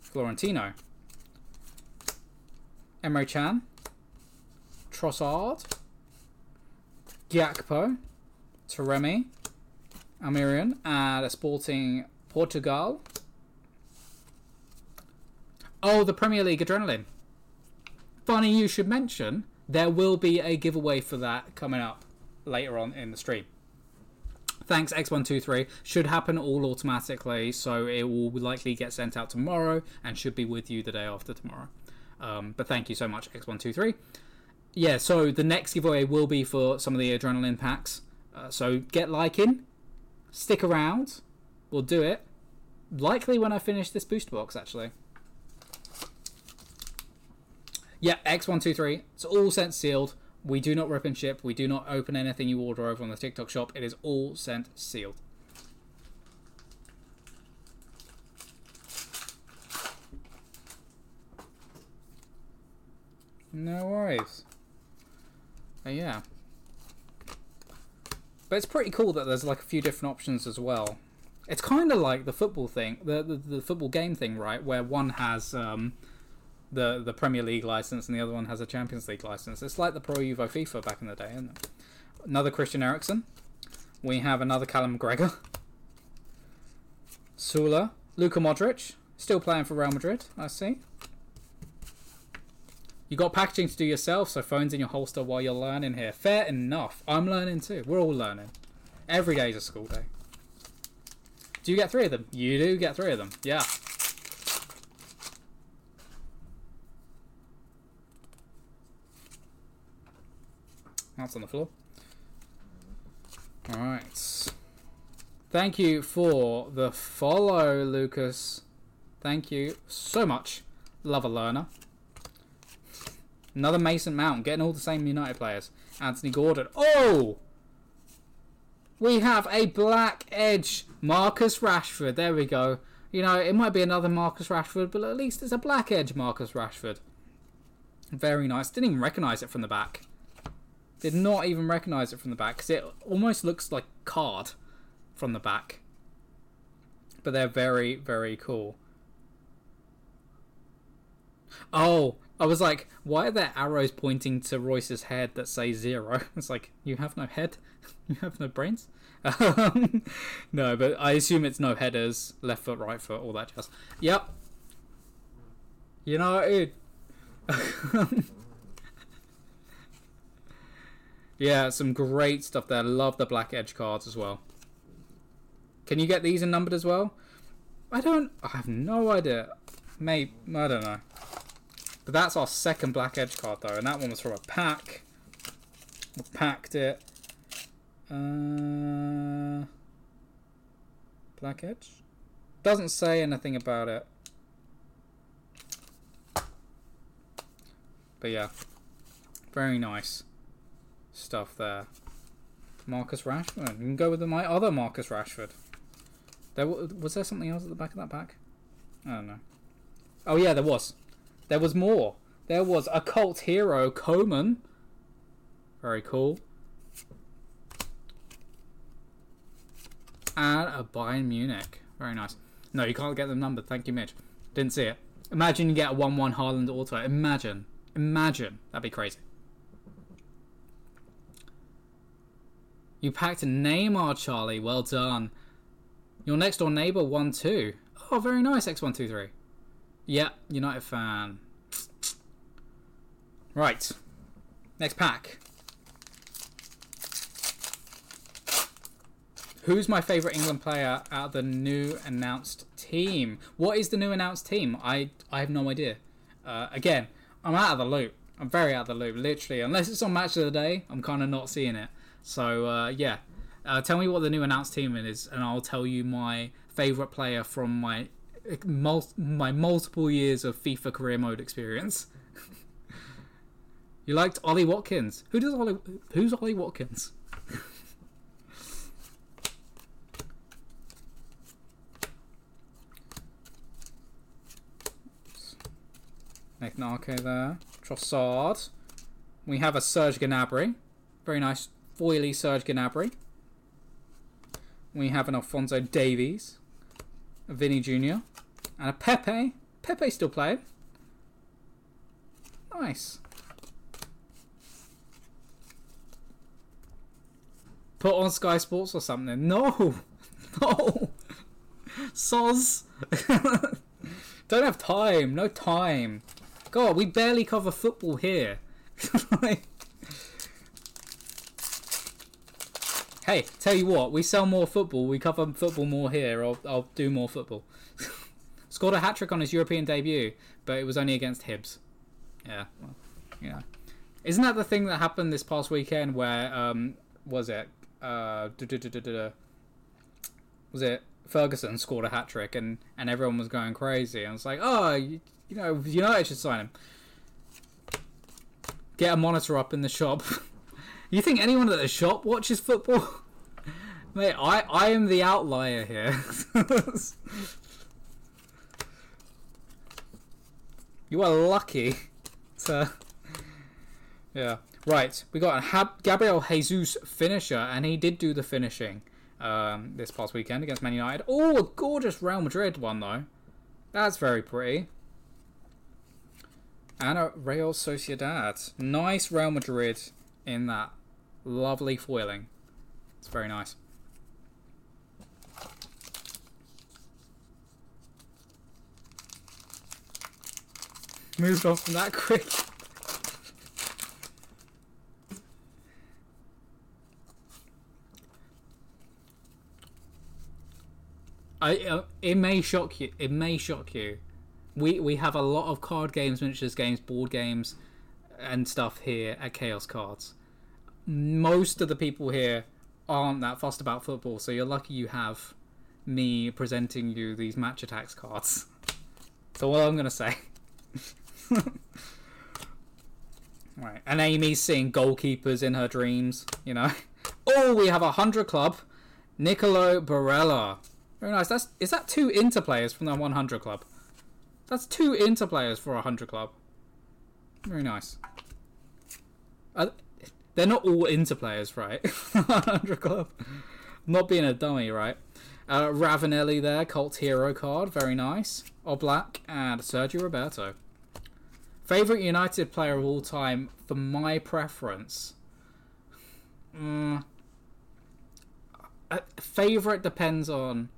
Florentino, Emre Can, Trossard, Gakpo, Taremi, Almirian, and a Sporting Portugal. Oh, the Premier League Adrenaline. Funny you should mention, there will be a giveaway for that coming up later on in the stream. Thanks, X123. Should happen all automatically, so it will likely get sent out tomorrow and should be with you the day after tomorrow. Um, but thank you so much, X123. Yeah, so the next giveaway will be for some of the adrenaline packs. Uh, so get liking, stick around, we'll do it. Likely when I finish this booster box, actually. Yeah, X123. It's all sent sealed. We do not rip and ship. We do not open anything you order over on the TikTok shop. It is all sent sealed. No worries. But yeah. But it's pretty cool that there's like a few different options as well. It's kind of like the football thing, the, the the football game thing, right? Where one has um, the the Premier League license and the other one has a Champions League license. It's like the Pro Evo FIFA back in the day, isn't it? Another Christian Eriksen. We have another Callum McGregor. Sula, Luka Modric, still playing for Real Madrid. I see. You got packaging to do yourself, so phones in your holster while you're learning here. Fair enough. I'm learning too. We're all learning. Every day's a school day. Do you get three of them? You do get three of them. Yeah. That's on the floor. Alright. Thank you for the follow, Lucas. Thank you so much. Love a learner. Another Mason Mount, getting all the same United players. Anthony Gordon. Oh! We have a black edge. Marcus Rashford. There we go. You know, it might be another Marcus Rashford, but at least it's a black edge Marcus Rashford. Very nice. Didn't even recognise it from the back. Did not even recognise it from the back because it almost looks like card from the back. But they're very, very cool. Oh, I was like, why are there arrows pointing to Reus's head that say zero? It's like, you have no head? you have no brains? Um, no, but I assume it's no headers, left foot, right foot, all that jazz. Yep. United. Yeah, some great stuff there. Love the black edge cards as well. Can you get these in numbered as well? I don't. I have no idea. Maybe I don't know. But that's our second black edge card though, and that one was from a pack. We packed it. Uh, black edge? Doesn't say anything about it. But yeah, very nice stuff there. Marcus Rashford. You can go with my other Marcus Rashford. There was there something else at the back of that pack? I don't know. Oh yeah, there was. There was more. There was a cult hero, Coman. Very cool. And a Bayern Munich. Very nice. No, you can't get them numbered. Thank you, Mitch. Didn't see it. Imagine you get a 1 1 Haaland auto. Imagine. Imagine. That'd be crazy. You packed Neymar, Charlie. Well done. Your next door neighbour won too. Oh, very nice, X123. Yeah, United fan. Right. Next pack. Who's my favourite England player out of the new announced team? What is the new announced team? I, I have no idea. Uh, again, I'm out of the loop. I'm very out of the loop, literally. Unless it's on Match of the Day, I'm kind of not seeing it. So, uh, yeah. Uh, tell me what the new announced team is, and I'll tell you my favourite player from my mul- my multiple years of FIFA career mode experience. you liked Ollie Watkins. Who does Ollie? Who's Ollie Watkins? Narco there. Trossard. We have a Serge Gnabry. Very nice foily Serge Gnabry. We have an Alphonso Davies. A Vinny Jr. And a Pepe. Pepe still playing. Nice. Put on Sky Sports or something. No. No. Soz. Don't have time. No time. God, we barely cover football here. hey, tell you what, we sell more football, we cover football more here, I'll, I'll do more football. Scored a hat trick on his European debut, but it was only against Hibs. Yeah, well, yeah. Isn't that the thing that happened this past weekend where, um, was it, uh, was it Ferguson scored a hat trick and, and everyone was going crazy and it's like, oh, you, you know, United should sign him. Get a monitor up in the shop. you think anyone at the shop watches football? Mate, I, I am the outlier here. you are lucky to. Yeah. Right, we got a Gabriel Jesus finisher, and he did do the finishing um, this past weekend against Man United. Oh, a gorgeous Real Madrid one, though. That's very pretty. And a Real Sociedad. Nice Real Madrid in that lovely foiling. It's very nice. Moved off from that quick. I, uh, it may shock you. It may shock you. We we have a lot of card games, miniatures games, board games, and stuff here at Chaos Cards. Most of the people here aren't that fussed about football, so you're lucky you have me presenting you these Match Attax cards. So what I'm gonna say. right, and Amy's seeing goalkeepers in her dreams. You know. Oh, we have a hundred club, Nicolo Barella. Very nice. That's is that two Inter players from the 100 club? That's two Inter players for a 100 club. Very nice. Uh, they're not all Inter players, right? 100 club. Not being a dummy, right? Uh, Ravanelli there, cult hero card, very nice. Oblak and Sergi Roberto. Favorite United player of all time for my preference. Mm. Uh, favorite depends on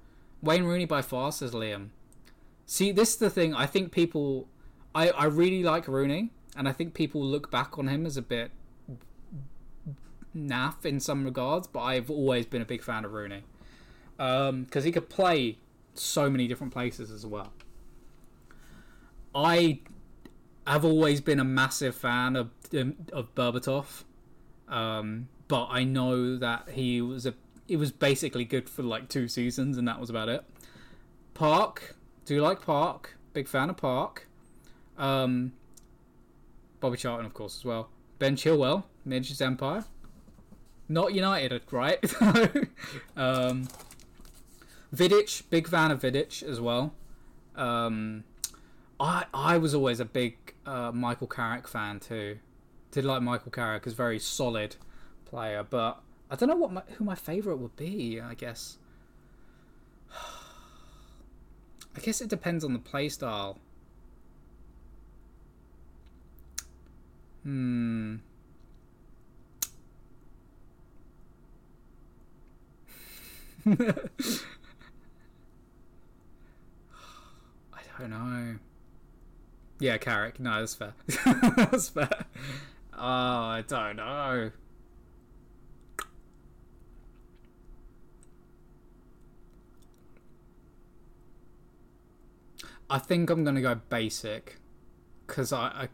Wayne Rooney by far, says Liam. See, this is the thing. I think people. I, I really like Rooney, and I think people look back on him as a bit naff in some regards, but I've always been a big fan of Rooney. Because um, he could play so many different places as well. I have always been a massive fan of of Berbatov, um, but I know that he was a it was basically good for like two seasons, and that was about it. Park, do you like Park? Big fan of Park. Um, Bobby Charlton, of course, as well. Ben Chilwell, Nature's Empire. Not United, right? um, Vidic, big fan of Vidic as well. Um, I I was always a big uh, Michael Carrick fan too. Did like Michael Carrick as very solid player, but I don't know what my, who my favorite would be. I guess. I guess it depends on the playstyle. Hmm. I don't know. Yeah, Carrick. No, that's fair. that's fair. Oh, I don't know. I think I'm gonna go basic because I, I,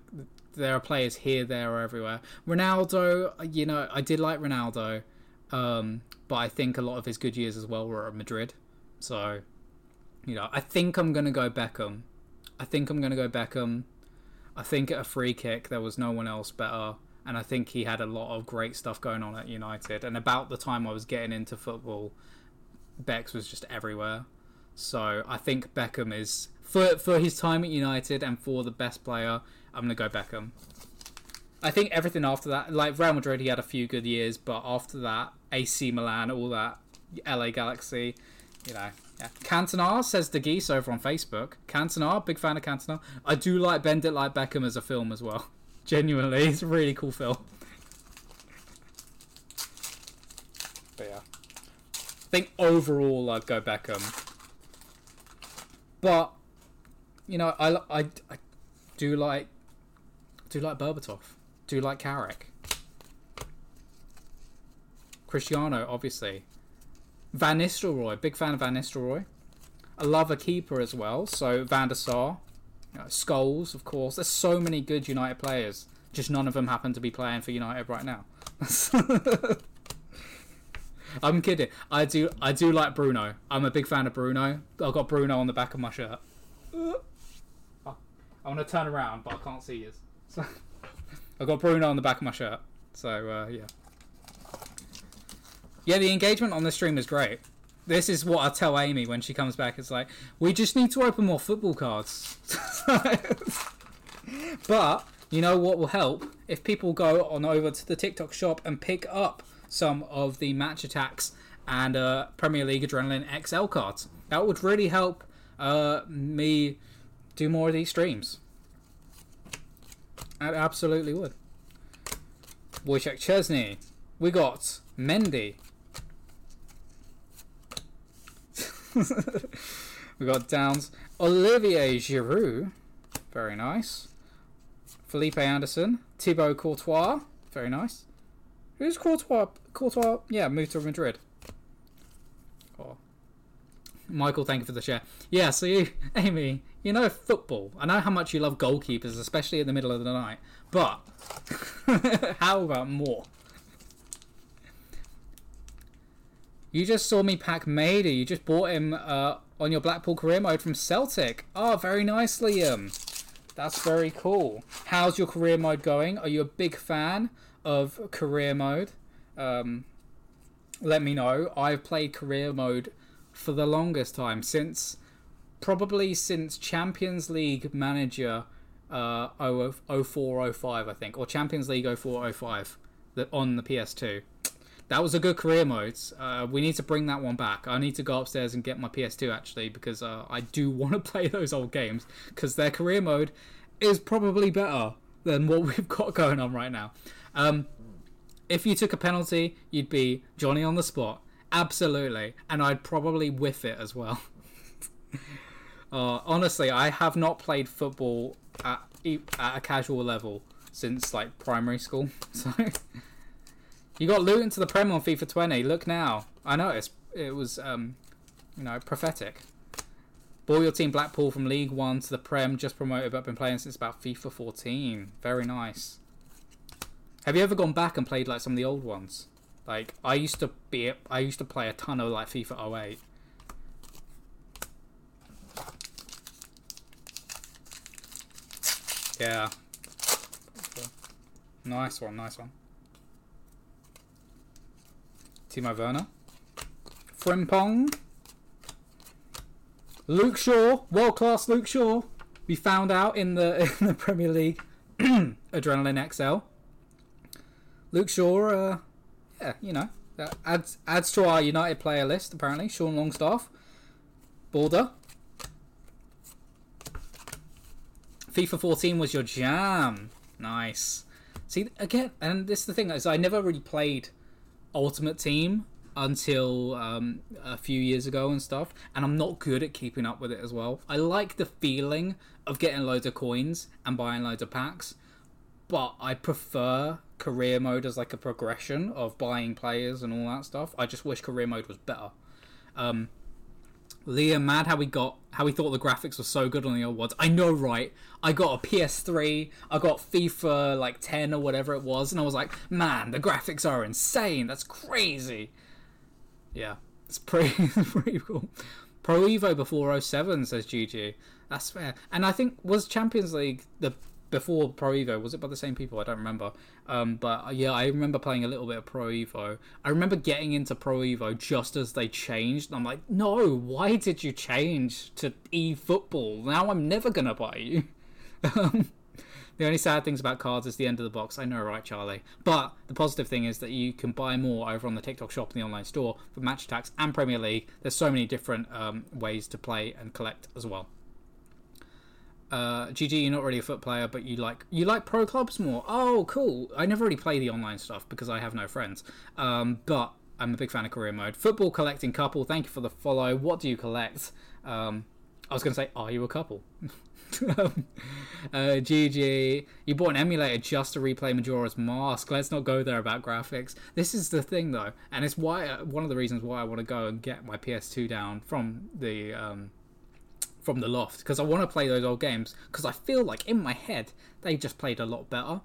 there are players here, there, or everywhere. Ronaldo, you know, I did like Ronaldo, um, but I think a lot of his good years as well were at Madrid. So, you know, I think I'm gonna go Beckham. I think I'm gonna go Beckham. I think at a free kick there was no one else better, and I think he had a lot of great stuff going on at United. And about the time I was getting into football, Bex was just everywhere. So I think Beckham is for for his time at United and for the best player. I'm gonna go Beckham. I think everything after that, like Real Madrid, he had a few good years, but after that, AC Milan, all that, LA Galaxy, you know, yeah. Cantona says the geese over on Facebook. Cantona, big fan of Cantona. I do like Bend It Like Beckham as a film as well. Genuinely, it's a really cool film. But yeah, I think overall I'd go Beckham. But you know, I, I, I do like do like Berbatov, do like Carrick, Cristiano, obviously, Van Nistelrooy, big fan of Van Nistelrooy. I love a keeper as well, so Van der Sar, you know, Scholes, of course. There's so many good United players, just none of them happen to be playing for United right now. I'm kidding. I do I do like Bruno. I'm a big fan of Bruno. I've got Bruno on the back of my shirt. I want to turn around, but I can't see you. So, I got Bruno on the back of my shirt. So uh, yeah, yeah. The engagement on the stream is great. This is what I tell Amy when she comes back. It's like we just need to open more football cards. but you know what will help if people go on over to the TikTok shop and pick up some of the Match Attax and uh, Premier League Adrenaline XL cards. That would really help uh, me do more of these streams. It absolutely would. Wojciech Szczesny. We got Mendy. we got Downs. Olivier Giroud. Very nice. Felipe Anderson. Thibaut Courtois. Very nice. Who's Courtois? Courtois, yeah, moved to Madrid. Michael, thank you for the share. Yeah, so you, Amy, you know football. I know how much you love goalkeepers, especially in the middle of the night. But how about more? You just saw me pack Maeda. You just bought him uh, on your Blackpool career mode from Celtic. Oh, very nice, Liam. That's very cool. How's your career mode going? Are you a big fan of career mode? Um, let me know. I've played career mode for the longest time since probably since Champions League Manager uh 0405 I think or Champions League 0405 that on the PS2. That was a good career mode. Uh, we need to bring that one back. I need to go upstairs and get my PS2 actually because uh, I do want to play those old games because their career mode is probably better than what we've got going on right now. Um, if you took a penalty, you'd be Johnny on the spot. Absolutely. And I'd probably whiff it as well. uh, honestly, I have not played football at, at a casual level since like primary school. So you got Luton to the Prem on FIFA 20. Look now. I know it's, it was um, you know prophetic. Your team Blackpool from League One to the Prem, just promoted, but been playing since about FIFA 14. Very nice. Have you ever gone back and played like some of the old ones? Like I used to be, I used to play a ton of like FIFA 08. Yeah. Nice one, nice one. Timo Werner. Frimpong. Luke Shaw, world class Luke Shaw. We found out in the in the Premier League Adrenaline XL. Luke Shaw, uh, yeah, you know, that adds adds to our United player list. Apparently, Sean Longstaff, Border. FIFA 14 was your jam. Nice. See again, and this is the thing is I never really played Ultimate Team until um, a few years ago and stuff, and I'm not good at keeping up with it as well. I like the feeling of getting loads of coins and buying loads of packs, but I prefer career mode as like a progression of buying players and all that stuff. I just wish career mode was better. Um, Liam, mad how we got how we thought the graphics were so good on the old ones. I know, right? I got a PS3, I got FIFA like 10 or whatever it was, and I was like, man, the graphics are insane. That's crazy. Yeah, it's pretty pretty cool. Pro Evo before 07 says GG. That's fair. And I think was Champions League the before Pro Evo. Was it by the same people? I don't remember. Um, but uh, yeah, I remember playing a little bit of Pro Evo. I remember getting into Pro Evo just as they changed. And I'm like, no, why did you change to e football? Now I'm never gonna buy you. The only sad things about cards is the end of the box. I know, right, Charlie? But the positive thing is that you can buy more over on the TikTok shop and the online store for Match Attax and Premier League. There's so many different um, ways to play and collect as well uh, GG, you're not really a foot player, but you like you like pro clubs more. Oh, cool. I never really play the online stuff because I have no friends. Um, but I'm a big fan of career mode. Football collecting couple. Thank you for the follow. What do you collect? Um, I was going to say, are you a couple? uh, GG, you bought an emulator just to replay Majora's Mask. Let's not go there about graphics. This is the thing though, and it's why uh, one of the reasons why I want to go and get my PS2 down from the um, from the loft because I want to play those old games because I feel like in my head they just played a lot better.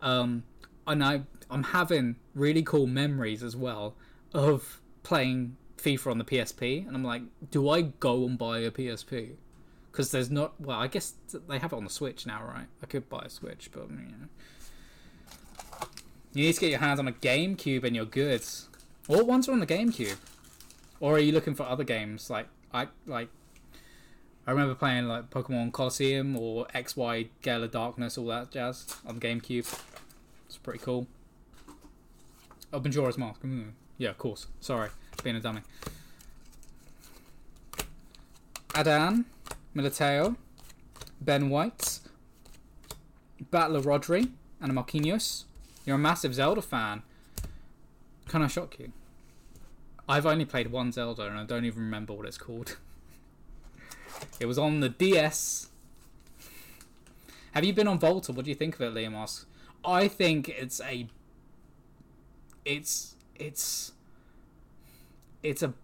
Um, and I I'm having really cool memories as well of playing FIFA on the PSP, and I'm like, do I go and buy a PSP? Because there's not. Well, I guess they have it on the Switch now, right? I could buy a Switch, but you know. You need to get your hands on a GameCube and you're good. What ones are on the GameCube? Or are you looking for other games like I like? I remember playing like Pokemon Colosseum or XD Gale of Darkness, all that jazz on GameCube. It's pretty cool. Oh, Majora's Mask. Mm. Yeah, of course. Sorry, being a dummy. Adan, Militao, Ben White, Battler Rodri, and Marquinhos. You're a massive Zelda fan. Can I shock you? I've only played one Zelda and I don't even remember what it's called. it was on the DS. Have you been on Volta? What do you think of it, Liam asks. I think it's a. It's it's. It's a.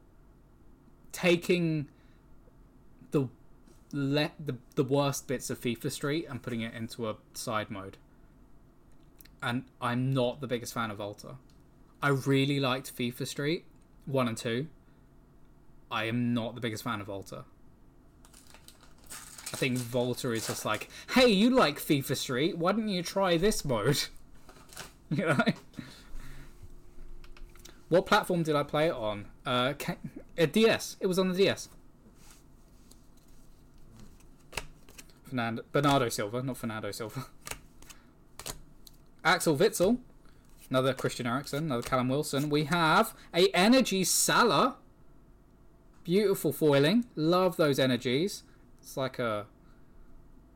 Taking. The, le- the the worst bits of FIFA Street and putting it into a side mode. And I'm not the biggest fan of Volta. I really liked FIFA Street one and two. I am not the biggest fan of Volta. I think Volta is just like, hey, you like FIFA Street? Why don't you try this mode? you know. What platform did I play it on? Uh, a DS. It was on the DS. Fernando Bernardo Silva, not Fernando Silva. Axel Witsel, another Christian Eriksen, another Callum Wilson. We have a Energy Salah. Beautiful foiling. Love those energies. It's like a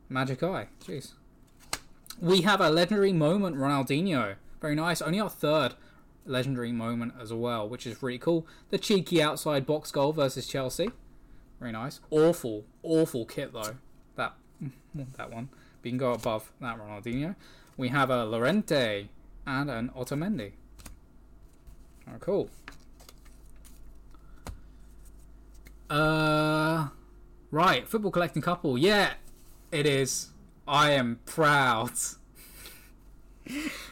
magic eye. Jeez. We have a legendary moment, Ronaldinho. Very nice. Only our third legendary moment as well, which is really cool. The cheeky outside box goal versus Chelsea. Very nice. Awful, awful kit though. That that one. We can go above that Ronaldinho. We have a Llorente and an Otamendi. Oh, cool. Uh, right. Football collecting couple. Yeah, it is. I am proud.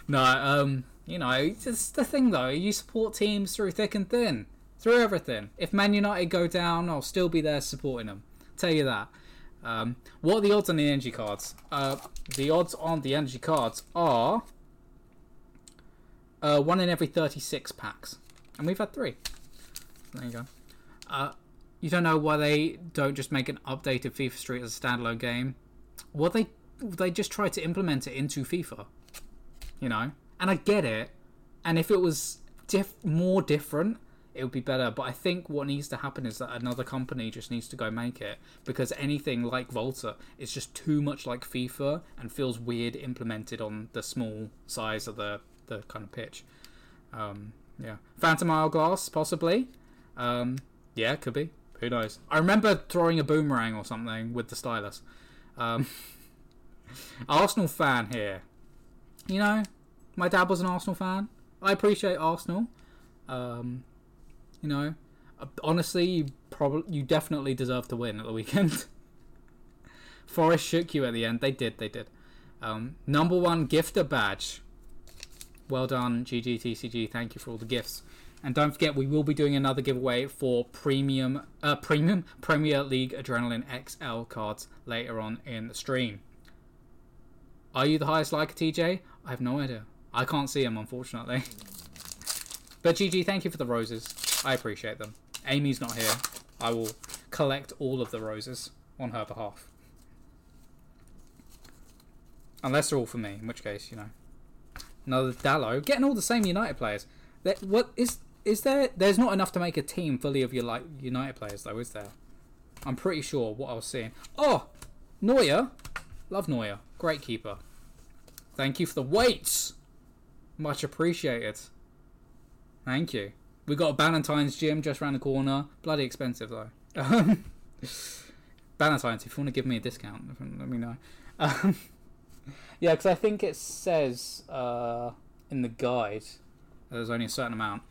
no, um, you know, it's the thing though. You support teams through thick and thin, through everything. If Man United go down, I'll still be there supporting them. tell you that. Um, what are the odds on the energy cards? Uh, the odds on the energy cards are uh, one in every 36 packs. And we've had three. There you go. Uh, you don't know why they don't just make an updated FIFA Street as a standalone game. Well, they they just try to implement it into FIFA. You know, and I get it. And if it was diff- more different, it would be better. But I think what needs to happen is that another company just needs to go make it because anything like Volta is just too much like FIFA and feels weird implemented on the small size of the the kind of pitch. Um, yeah, Phantom Hourglass possibly. Um, yeah, could be. Who knows? I remember throwing a boomerang or something with the stylus. Um, Arsenal fan here. You know, my dad was an Arsenal fan. I appreciate Arsenal. Um, you know, uh, honestly, you probably you definitely deserve to win at the weekend. Forest shook you at the end. They did. They did. Um, number one gifter badge. Well done, GGTCG. Thank you for all the gifts. And don't forget, we will be doing another giveaway for premium, uh, premium Premier League Adrenaline XL cards later on in the stream. Are you the highest liker, TJ? I have no idea. I can't see him, unfortunately. But GG, thank you for the roses. I appreciate them. Amy's not here. I will collect all of the roses on her behalf. Unless they're all for me, in which case, you know. Another Dalot. Getting all the same United players. That what is is there there's not enough to make a team fully of your like United players though, is there? I'm pretty sure what I was seeing. Oh! Neuer. Love Neuer. Great keeper. Thank you for the weights. Much appreciated. Thank you. We got a Ballantyne's gym just around the corner. Bloody expensive though. Ballantyne's, if you want to give me a discount, let me know. Um, yeah, because I think it says uh, in the guide there's only a certain amount.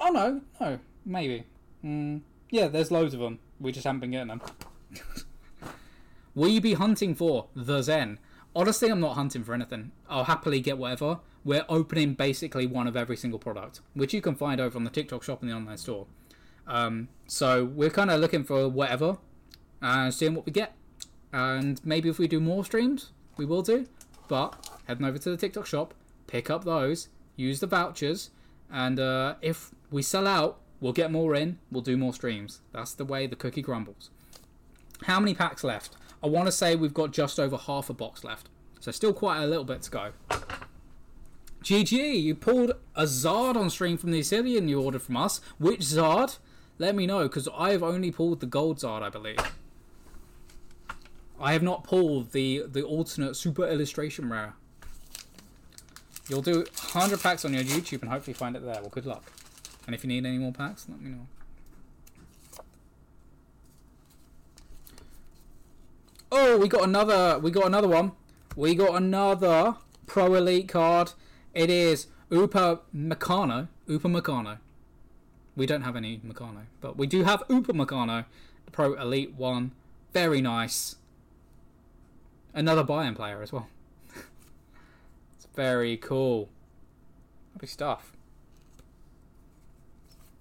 Oh no, no, maybe. Mm, yeah, there's loads of them. We just haven't been getting them. Will you be hunting for the Zen? Honestly, I'm not hunting for anything. I'll happily get whatever. We're opening basically one of every single product, which you can find over on the TikTok shop and the online store. Um, so we're kind of looking for whatever. and seeing what we get. And maybe if we do more streams, we will do. But heading over to the TikTok shop, pick up those, use the vouchers, and uh, if we sell out, we'll get more in, we'll do more streams. That's the way the cookie crumbles. How many packs left? I want to say we've got just over half a box left. So still quite a little bit to go. GG, you pulled a Zard on stream from the Assyrian you ordered from us. Which Zard? Let me know, because I've only pulled the Gold Zard, I believe. I have not pulled the, the alternate Super Illustration Rare. You'll do 100 packs on your YouTube and hopefully find it there. Well, good luck. And if you need any more packs, let me know. Oh, we got another. We got another one. We got another Pro Elite card. It is Upa Meccano. Upamecano. We don't have any Meccano, but we do have Upamecano, Pro Elite one. Very nice. Another buy-in player as well. it's very cool. Happy stuff.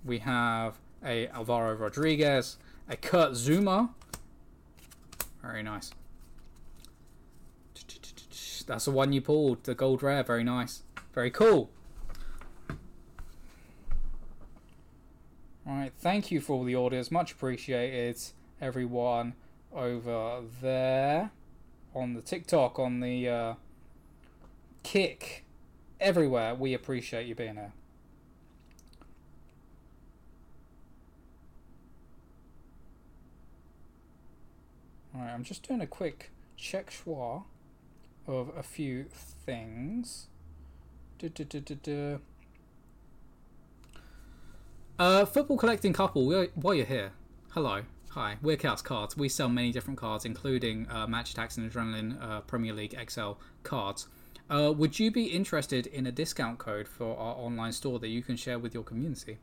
We have a Alvaro Rodriguez, a Kurt Zouma. Very nice. That's the one you pulled, the gold rare. Very nice. Very cool. Alright, thank you for all the orders. Much appreciated, everyone over there on the TikTok, on the uh, Kick, everywhere. We appreciate you being here. Alright, I'm just doing a quick check schwa of a few things. Uh, football collecting couple, while you're here, hello. Hi, we're Chaos Cards. We sell many different cards, including uh, Match Attax and Adrenaline uh, Premier League XL cards. Uh, would you be interested in a discount code for our online store that you can share with your community?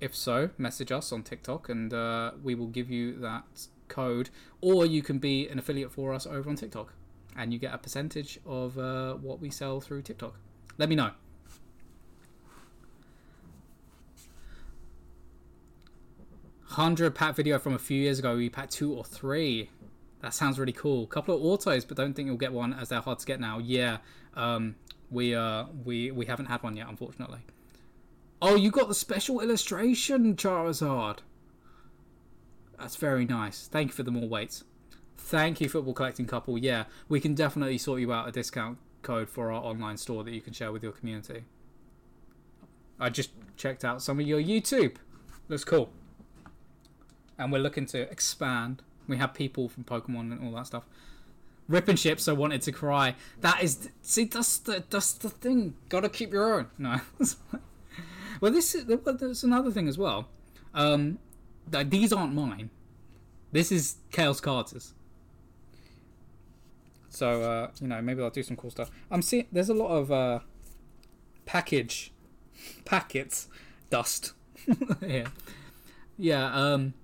If so, message us on TikTok and uh, we will give you that code, or you can be an affiliate for us over on TikTok and you get a percentage of uh, what we sell through TikTok. Let me know. Hundred pack video from a few years ago. We packed two or three. That sounds really cool. Couple of autos, but don't think you'll get one as they're hard to get now. Yeah, um, we uh, we we haven't had one yet, unfortunately. Oh, you got the special illustration, Charizard. That's very nice. Thank you for the more weights. Thank you, football collecting couple. Yeah, we can definitely sort you out a discount code for our online store that you can share with your community. I just checked out some of your YouTube. Looks cool. And we're looking to expand. We have people from Pokemon and all that stuff. Ripping ships, I wanted to cry. That is, see, that's the that's the thing. Gotta keep your own. No. well, this is there's another thing as well. Um, these aren't mine. This is Chaos Carter's. So uh, you know, maybe I'll do some cool stuff. I'm seeing there's a lot of uh, package packets dust here. Yeah, um,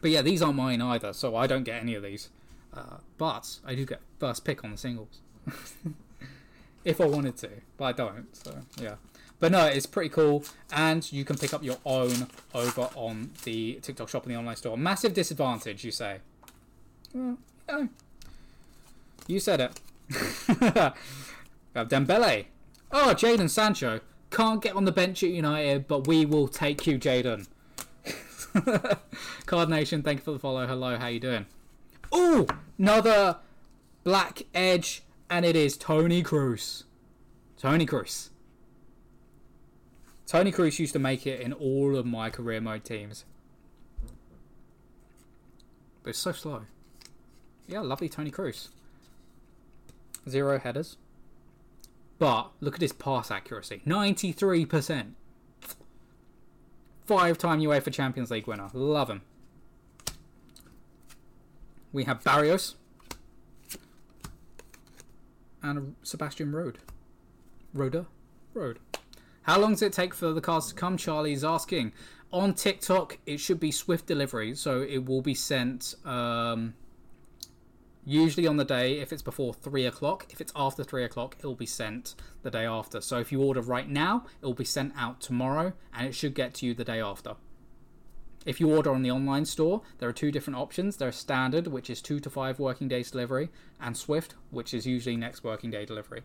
but yeah, these aren't mine either, so I don't get any of these. Uh, but I do get first pick on the singles if I wanted to, but I don't. So yeah. But no, it's pretty cool, and you can pick up your own over on the TikTok shop and the online store. Massive disadvantage, you say? Well, yeah. You said it. Dembele. Oh, Jadon Sancho. Can't get on the bench at United, but we will take you, Jadon. Card Nation, thank you for the follow. Hello, how you doing? Oh, another black edge, and it is Toni Kroos. Toni Kroos. Toni Kroos used to make it in all of my career mode teams. But it's so slow. Yeah, lovely Toni Kroos. Zero headers. But look at his pass accuracy 93%. Five time UEFA Champions League winner. Love him. We have Barrios. And Sebastian Rode. Roda? Road. How long does it take for the cards to come? Charlie's asking. On TikTok, it should be swift delivery, so it will be sent um, usually on the day if it's before 3 o'clock. If it's after 3 o'clock, it will be sent the day after. So if you order right now, it will be sent out tomorrow and it should get to you the day after. If you order on the online store, there are two different options. There's standard, which is two to five working days delivery, and Swift, which is usually next working day delivery.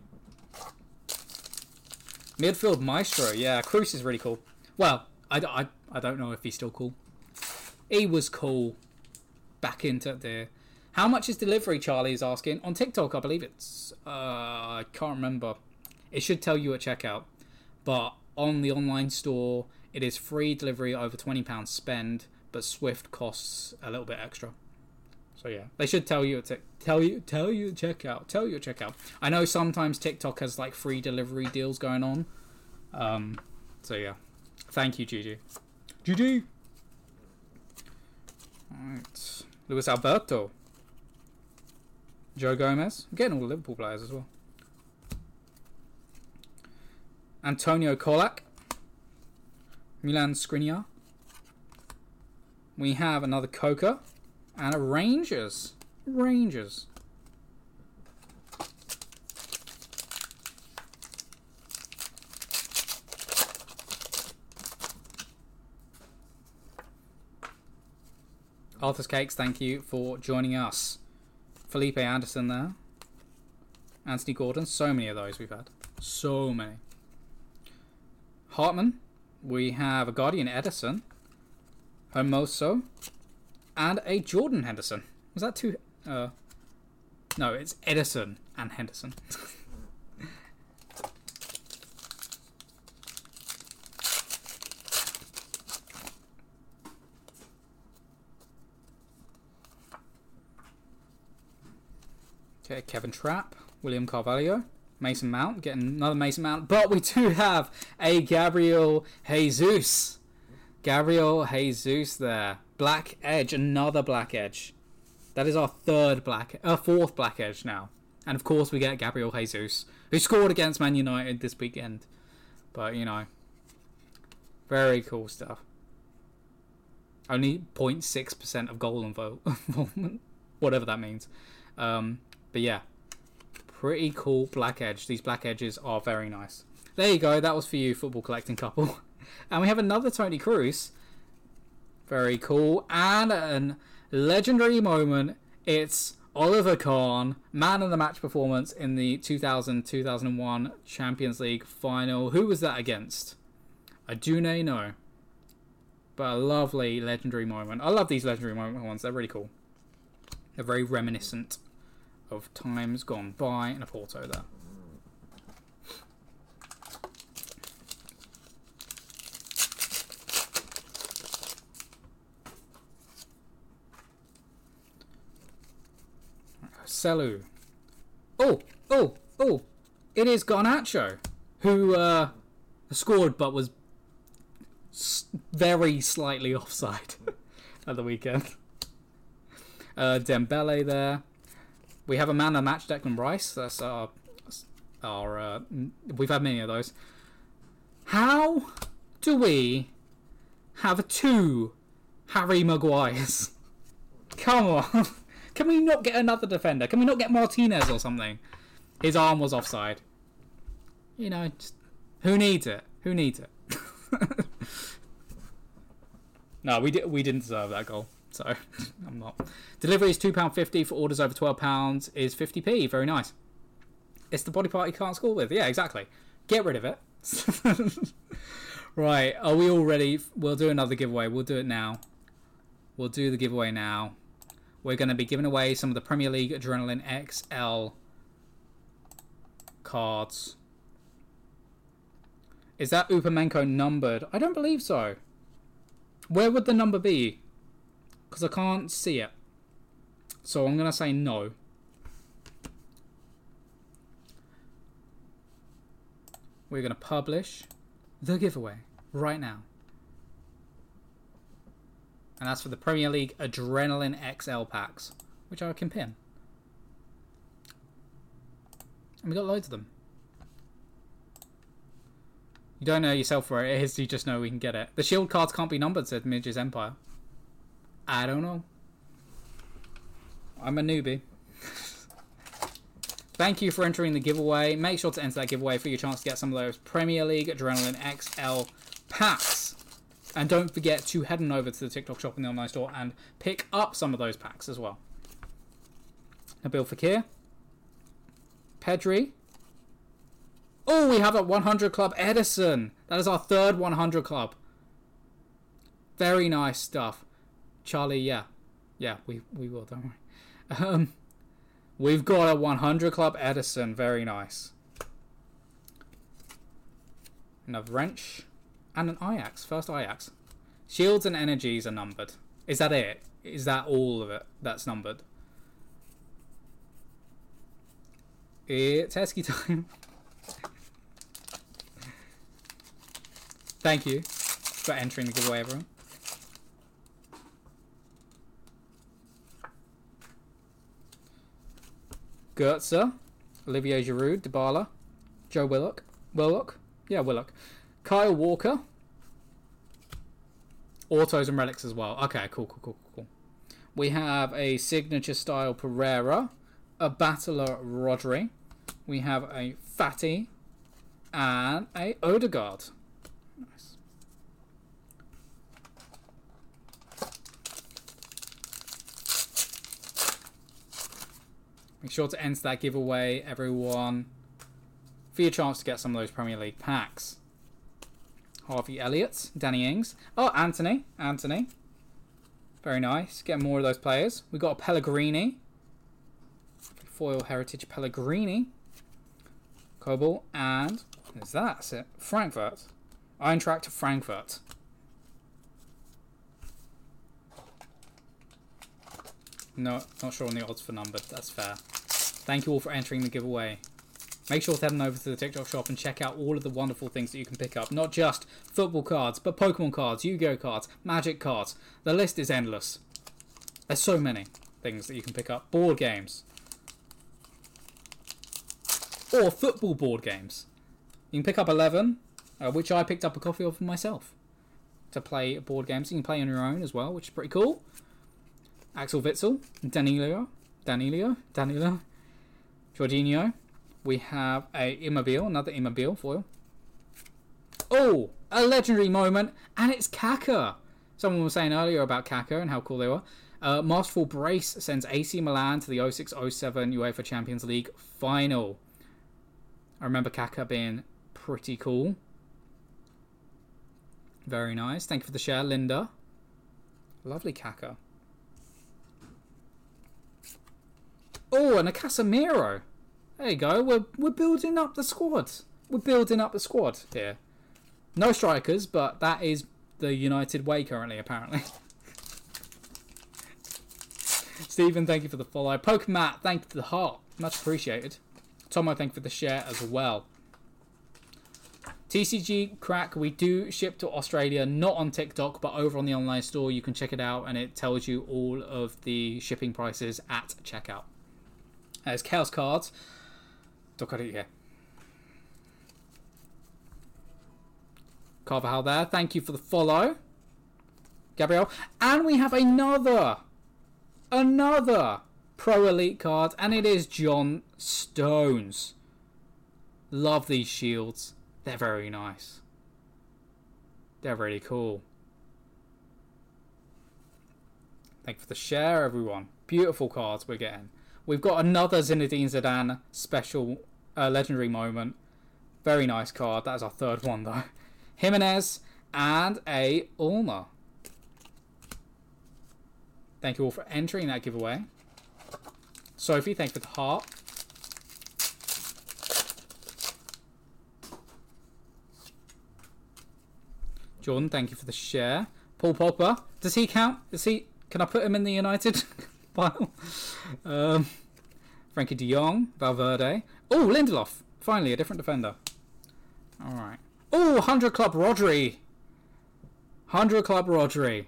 Midfield Maestro, yeah, Kroos is really cool. Well, I, I, I don't know if he's still cool. He was cool back into the. How much is delivery? Charlie is asking on TikTok. I believe it's. Uh, I can't remember. It should tell you at checkout, but on the online store, it is free delivery over twenty pounds spend, but Swift costs a little bit extra. So yeah, they should tell you at tell you tell you at checkout. Tell you at checkout. I know sometimes TikTok has like free delivery deals going on. Um, so yeah, thank you, Gigi. Gigi. Alright. Luis Alberto. Joe Gomez. I'm getting all the Liverpool players as well. Antonio Colak. Milan Skriniar. We have another Coca. And a Rangers. Rangers. Arthur's Cakes, thank you for joining us. Felipe Anderson there. Anthony Gordon, so many of those we've had. So many. Hartman, we have a Guardian Edison, Hermoso, and a Jordan Henderson. Was that two? Uh, no, it's Edison and Henderson. Okay, Kevin Trapp, William Carvalho, Mason Mount, getting another Mason Mount, but we do have a Gabriel Jesus. Gabriel Jesus there. Black Edge, another Black Edge. That is our third Black, uh, fourth Black Edge now. And of course, we get Gabriel Jesus, who scored against Man United this weekend. But, you know, very cool stuff. Only 0.6% of goal involvement, whatever that means. Um, but yeah, pretty cool black edge. These black edges are very nice. There you go. That was for you, football collecting couple. and we have another Toni Kroos. Very cool. And a legendary moment. It's Oliver Kahn, man of the match performance in the 2000-2001 Champions League final. Who was that against? I do know. But a lovely legendary moment. I love these legendary moment ones. They're really cool. They're very reminiscent of times gone by and a Porto there. Selu. Oh, oh, oh! It is Garnacho, who uh, scored but was very slightly offside at the weekend. Uh, Dembele there. We have a man of match, Declan Rice. That's our our. Uh, we've had many of those. How do we have two Harry Maguires? Come on. Can we not get another defender? Can we not get Martinez or something? His arm was offside. You know, just, who needs it? Who needs it? no, we did. We didn't deserve that goal. So I'm not. Delivery is £2.50 for orders over £12 is 50p. Very nice. It's the body part you can't score with. Yeah, exactly. Get rid of it. right. Are we all ready? We'll do another giveaway. We'll do it now. We'll do the giveaway now. We're going to be giving away some of the Premier League Adrenaline XL cards. Is that Upamecano numbered? I don't believe so. Where would the number be? Because I can't see it. So I'm going to say no. We're going to publish the giveaway right now. And that's for the Premier League Adrenaline XL packs, which I can pin. And we got loads of them. You don't know yourself where it is, you just know we can get it. The shield cards can't be numbered, said Midge's Empire. I don't know. I'm a newbie. Thank you for entering the giveaway. Make sure to enter that giveaway for your chance to get some of those Premier League Adrenaline XL packs. And don't forget to head on over to the TikTok shop in the online store and pick up some of those packs as well. Nabil Fekir. Pedri. Oh, we have a 100 club Edison. That is our third 100 club. Very nice stuff. Charlie, yeah. Yeah, we, we will, don't worry. Um, we've got a 100 club Edison. Very nice. Another wrench. And an Ajax. First Ajax. Shields and energies are numbered. Is that it? Is that all of it that's numbered? It's Heskey time. Thank you for entering the giveaway, everyone. Goetze, Olivier Giroud, Dybala, Joe Willock, Willock, yeah, Willock, Kyle Walker, autos and relics as well. Okay, cool, cool, cool, cool. We have a signature style Pereira, a battler Rodri, we have a Fati, and a Odegaard. Nice. Make sure to enter that giveaway, everyone, for your chance to get some of those Premier League packs. Harvey Elliott, Danny Ings. Oh, Anthony. Anthony. Very nice. Get more of those players. We've got a Pellegrini. Foil Heritage Pellegrini. Kobel. And is that? That's it. Frankfurt. Eintracht Frankfurt. No, not sure on the odds for numbered. That's fair. Thank you all for entering the giveaway. Make sure to head on over to the TikTok shop and check out all of the wonderful things that you can pick up. Not just football cards, but Pokemon cards, Yu-Gi-Oh cards, Magic cards. The list is endless. There's so many things that you can pick up. Board games. Or football board games. You can pick up 11, uh, which I picked up a copy of myself. To play board games. You can play on your own as well, which is pretty cool. Axel Witsel, Danilo, Danilo, Danilo, Jorginho. We have a Immobile, another Immobile foil. Oh, a legendary moment, and it's Kaka. Someone was saying earlier about Kaka and how cool they were. Uh, Masterful Brace sends AC Milan to the 06-07 UEFA Champions League final. I remember Kaka being pretty cool. Very nice. Thank you for the share, Linda. Lovely Kaka. Oh, and a Casemiro. There you go. We're we're building up the squad. We're building up the squad here. No strikers, but that is the United way currently, apparently. Stephen, thank you for the follow. Poke Matt, thank you for the heart. Much appreciated. Tomo, thank you for the share as well. TCG Crack, we do ship to Australia, not on TikTok, but over on the online store. You can check it out, and it tells you all of the shipping prices at checkout. Chaos Cards. here. Carvajal there. Thank you for the follow. Gabriel. And we have another, another Pro Elite card, and it is John Stones. Love these shields. They're very nice. They're really cool. Thank you for the share, everyone. Beautiful cards we're getting. We've got another Zinedine Zidane special uh, legendary moment. Very nice card. That is our third one, though. Jimenez and a Ulmer. Thank you all for entering that giveaway. Sophie, thank for the heart. Jordan, thank you for the share. Paul Pogba, does he count? Does he? Can I put him in the United pile? Um, Frenkie De Jong, Valverde. Oh, Lindelof. Finally, a different defender. All right. Oh, 100 Club Rodri. 100 Club Rodri.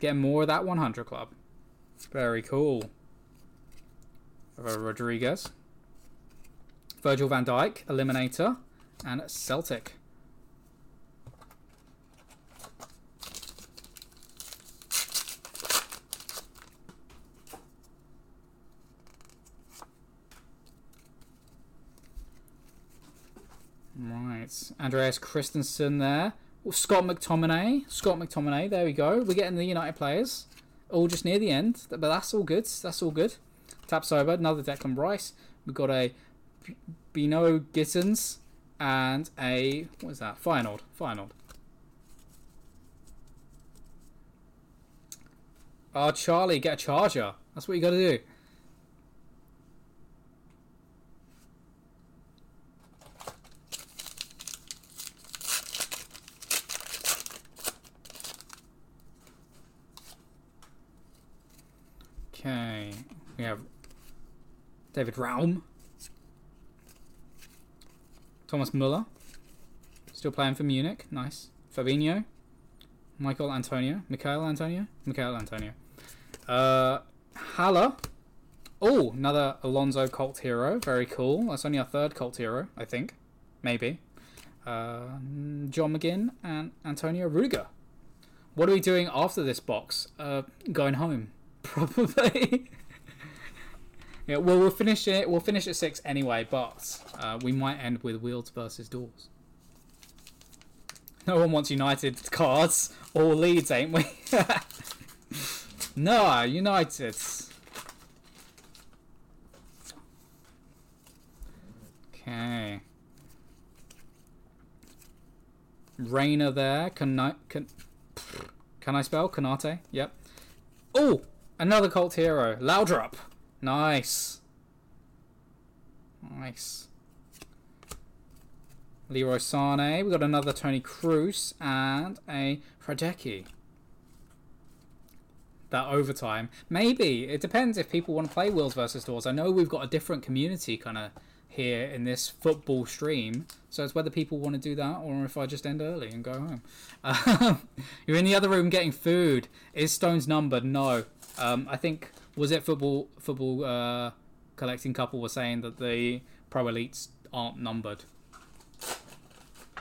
Getting more of that 100 Club. Very cool. Rodriguez. Virgil van Dijk, Eliminator, and Celtic. Right, Andreas Christensen there. Scott McTominay. Scott McTominay. There we go. We're getting the United players. All just near the end, but that's all good. That's all good. Tapsoba. Another Declan Rice. We've got a Bynoe-Gittens and a what is that? Feyenoord. Feyenoord. Oh, Charlie, get a charger. That's what you got to do. Okay, we have David Raum, Thomas Muller, still playing for Munich. Nice. Fabinho, Michael Antonio, Michael Antonio, Michael Antonio. Uh, Haller. Oh, another Alonso cult hero. Very cool. That's only our third cult hero, I think. Maybe. Uh, John McGinn and Antonio Rudiger. What are we doing after this box? Uh, going home, probably. yeah, well, we'll finish it. We'll finish at six anyway, but uh, we might end with wheels versus doors. No one wants United cards or Leeds, ain't we? no, United. Okay. Rainer there. Can I can can I spell Kanate? Yep. Oh, another cult hero. Laudrup. Nice. Nice. Leroy Sane. We got another Toni Kroos and a Hradecky. That overtime. Maybe. It depends if people want to play Wheels versus Doors. I know we've got a different community kind of here in this football stream. So it's whether people want to do that or if I just end early and go home. Um, you're in the other room getting food. Is Stones numbered? No. Um, I think was it football football uh, collecting couple was saying that the pro elites aren't numbered. I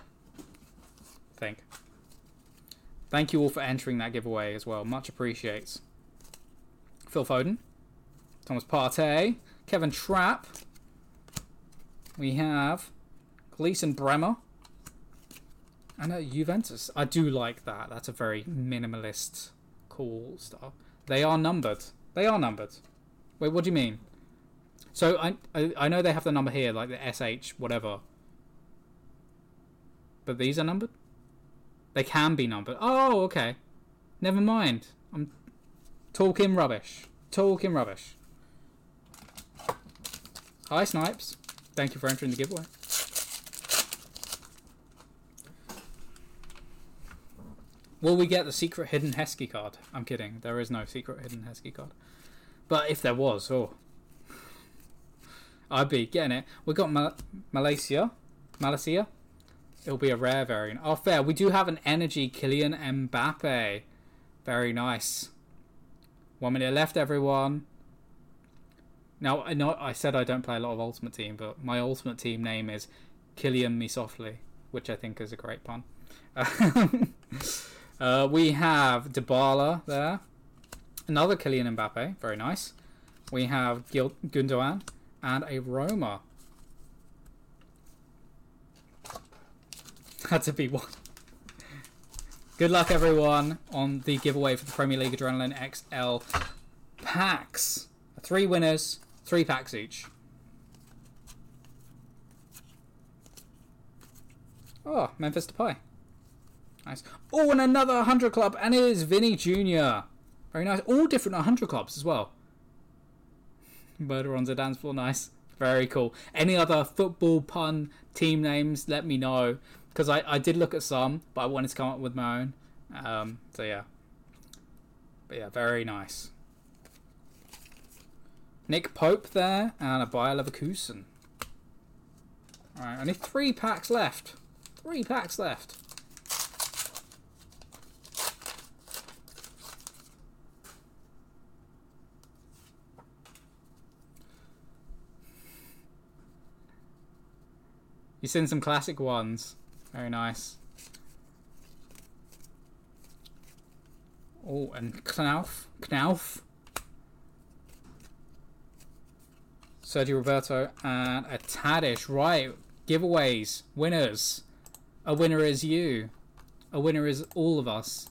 think. Thank you all for entering that giveaway as well. Much appreciates. Phil Foden, Thomas Partey, Kevin Trapp, we have Gleison Bremer. And a Juventus. I do like that. That's a very minimalist, cool stuff. They are numbered. They are numbered. Wait, what do you mean? So I, I I know they have the number here, like the SH whatever. But these are numbered. They can be numbered. Oh, okay. Never mind. I'm talking rubbish. Talking rubbish. Hi, Snipes. Thank you for entering the giveaway. Will we get the secret hidden Heskey card? I'm kidding. There is no secret hidden Heskey card. But if there was, oh. I'd be getting it. We got Mal Malacia. Malacia. It'll be a rare variant. Oh, fair. We do have an energy Kylian Mbappe. Very nice. One minute left, everyone. Now I know I said I don't play a lot of Ultimate Team, but my Ultimate Team name is Killian Me Softly, which I think is a great pun. uh, we have Dybala there, another Kylian Mbappe, very nice. We have Gil- Gundogan and a Roma. Had to be one. Good luck, everyone, on the giveaway for the Premier League Adrenaline XL packs. Three winners, Three packs each. Oh, Memphis Depay. Nice. Oh, and another 100 club, and it is Vini Jr. Very nice. All different 100 clubs as well. Murder on the dance floor, nice. Very cool. Any other football pun team names, let me know. Because I, I did look at some, but I wanted to come up with my own. Um, so yeah. But yeah, very nice. Nick Pope there, and a Bayer Leverkusen. Alright, only three packs left. Three packs left. You've seen some classic ones. Very nice. Oh, and Knauff. Knauff. Sergio Roberto and a Tadic. Right, giveaways, winners. A winner is you. A winner is all of us.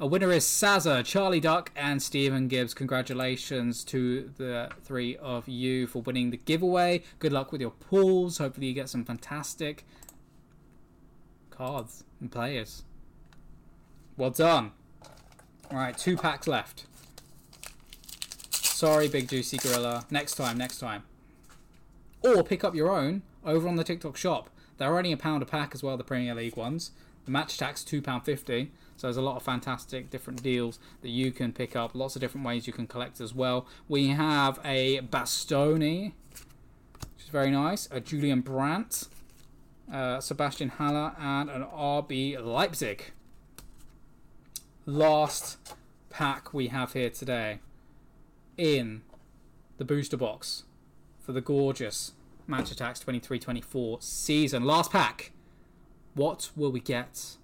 A winner is Saza, Charlie Duck, and Stephen Gibbs. Congratulations to the three of you for winning the giveaway. Good luck with your pools. Hopefully, you get some fantastic cards and players. Well done. Alright, two packs left. Sorry, Big Juicy Gorilla. Next time, next time. Or pick up your own over on the TikTok shop. They're only a pound a pack as well, the Premier League ones. The Match Attax £2.50. So there's a lot of fantastic different deals that you can pick up. Lots of different ways you can collect as well. We have a Bastoni, which is very nice. A Julian Brandt, uh, Sebastian Haller, and an RB Leipzig. Last pack we have here today in the booster box for the gorgeous Match Attax 23-24 season. Last pack. What will we get?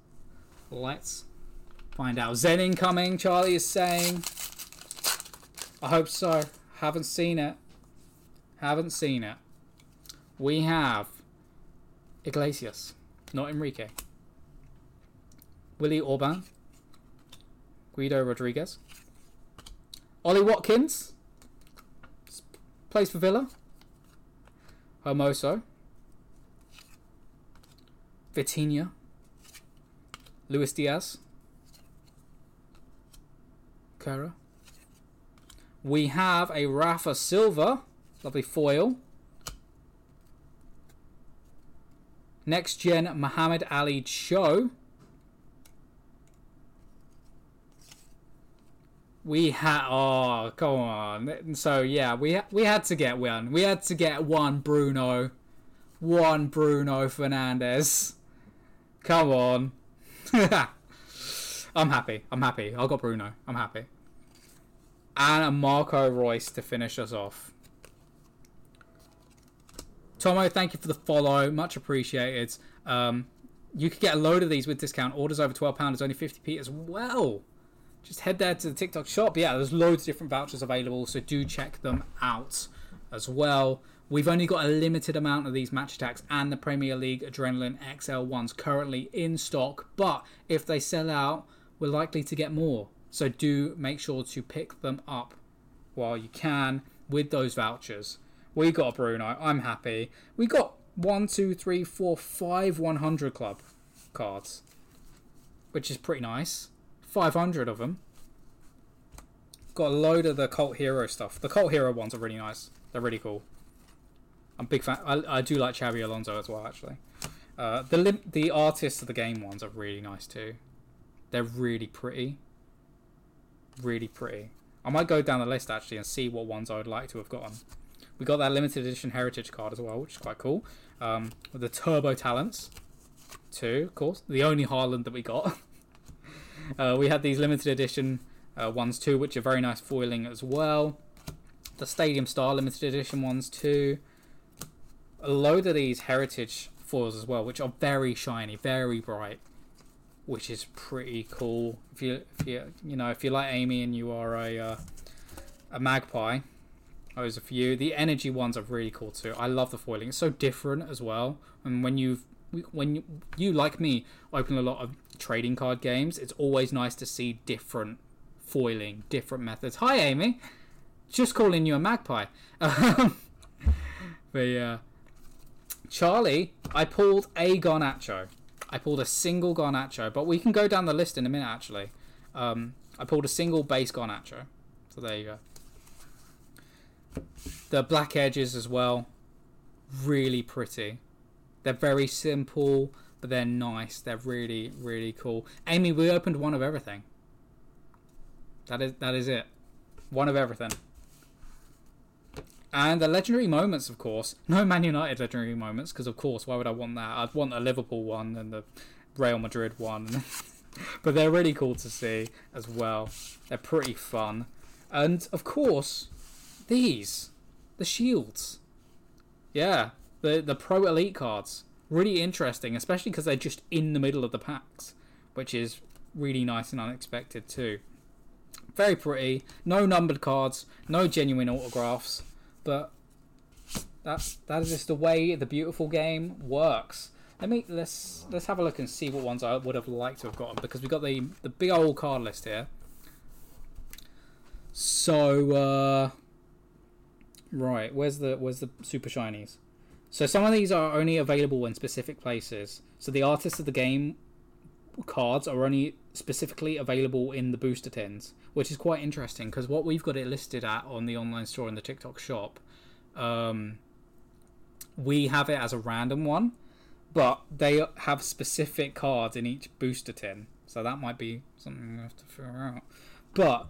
Let's find out. Zen incoming, Charlie is saying. I hope so. Haven't seen it. Haven't seen it. We have Iglesias, not Enrique. Willi Orban. Guido Rodriguez. Ollie Watkins. Plays for Villa. Hermoso. Vitinha. Luis Diaz. Kara. We have a Rafa Silva. Lovely foil. Next gen Mohamed-Ali Cho. We had oh come on. So yeah, we we had to get one. We had to get one Bruno, one Bruno Fernandes. Come on. I'm happy. I'm happy. I got Bruno. I'm happy. And a Marco Reus to finish us off. Tomo, thank you for the follow. Much appreciated. Um, you could get a load of these with discount. Orders over £12 is only 50p as well. Just head there to the TikTok shop. Yeah, there's loads of different vouchers available, so do check them out as well. We've only got a limited amount of these Match Attax and the Premier League Adrenaline XL ones currently in stock, but if they sell out, we're likely to get more. So do make sure to pick them up while you can with those vouchers. We got a Bruno. I'm happy. We got one, two, three, four, five 100 club cards, which is pretty nice. 500 of them. Got a load of the Cult Hero stuff. The Cult Hero ones are really nice. They're really cool. I'm big fan. I, I do like Xabi Alonso as well, actually. Uh, the lim- the artists of the game ones are really nice too. They're really pretty. Really pretty. I might go down the list actually and see what ones I would like to have gotten. We got that limited edition heritage card as well, which is quite cool. Um, the turbo talents, too, of course. The only Haaland that we got. uh, we had these limited edition uh, ones too, which are very nice foiling as well. The Stadium Star limited edition ones too. A load of these heritage foils as well, which are very shiny, very bright, which is pretty cool. If you, if you, you know, if you like Amy and you are a uh, a magpie, those are for you. The energy ones are really cool too. I love the foiling. It's so different as well. And when you've when you, you like me open a lot of trading card games, it's always nice to see different foiling, different methods. Hi, Amy. Just calling you a magpie. but yeah. Charlie, I pulled a Garnacho. I pulled a single Garnacho, but we can go down the list in a minute actually. Um, I pulled a single base Garnacho. So there you go. The black edges as well, really pretty. They're very simple, but they're nice. They're really, really cool. Amy, we opened one of everything. That is that is it. One of everything. And the legendary moments, of course. No Man United legendary moments, because of course, why would I want that? I'd want a Liverpool one and the Real Madrid one. but they're really cool to see as well. They're pretty fun. And of course, these the shields. Yeah, the the pro elite cards. Really interesting, especially because they're just in the middle of the packs, which is really nice and unexpected too. Very pretty. No numbered cards, no genuine autographs, but that's that is just the way the beautiful game works. let me let's let's have a look and see what ones I would have liked to have gotten because we got the the big old card list here. So uh, right, where's the where's the super shinies? So some of these are only available in specific places. So the artists of the game cards are only specifically available in the booster tins, which is quite interesting because what we've got it listed at on the online store and the TikTok shop, um, we have it as a random one, but they have specific cards in each booster tin, so that might be something we have to figure out. But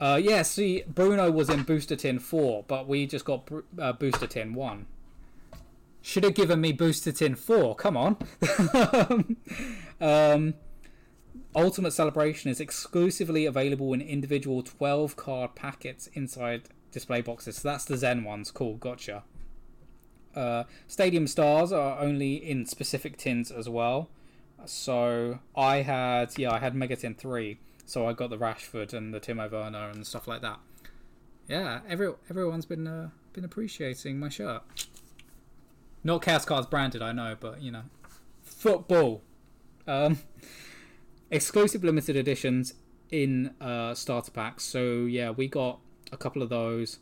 uh, yeah, see, Bruno was in booster tin four, but we just got uh, booster tin one. Should have given me booster tin four. Come on. um, Ultimate Celebration is exclusively available in individual 12 card packets inside display boxes. So that's the Zen ones. Cool, gotcha. Uh, Stadium Stars are only in specific tins as well. So I had, yeah, I had Megatin 3. So I got the Rashford and the Timo Werner and stuff like that. Yeah, every everyone's been uh, been appreciating my shirt. Not Chaos Cards branded, I know, but you know, football. Um, exclusive limited editions in uh, starter packs. So yeah, we got a couple of those.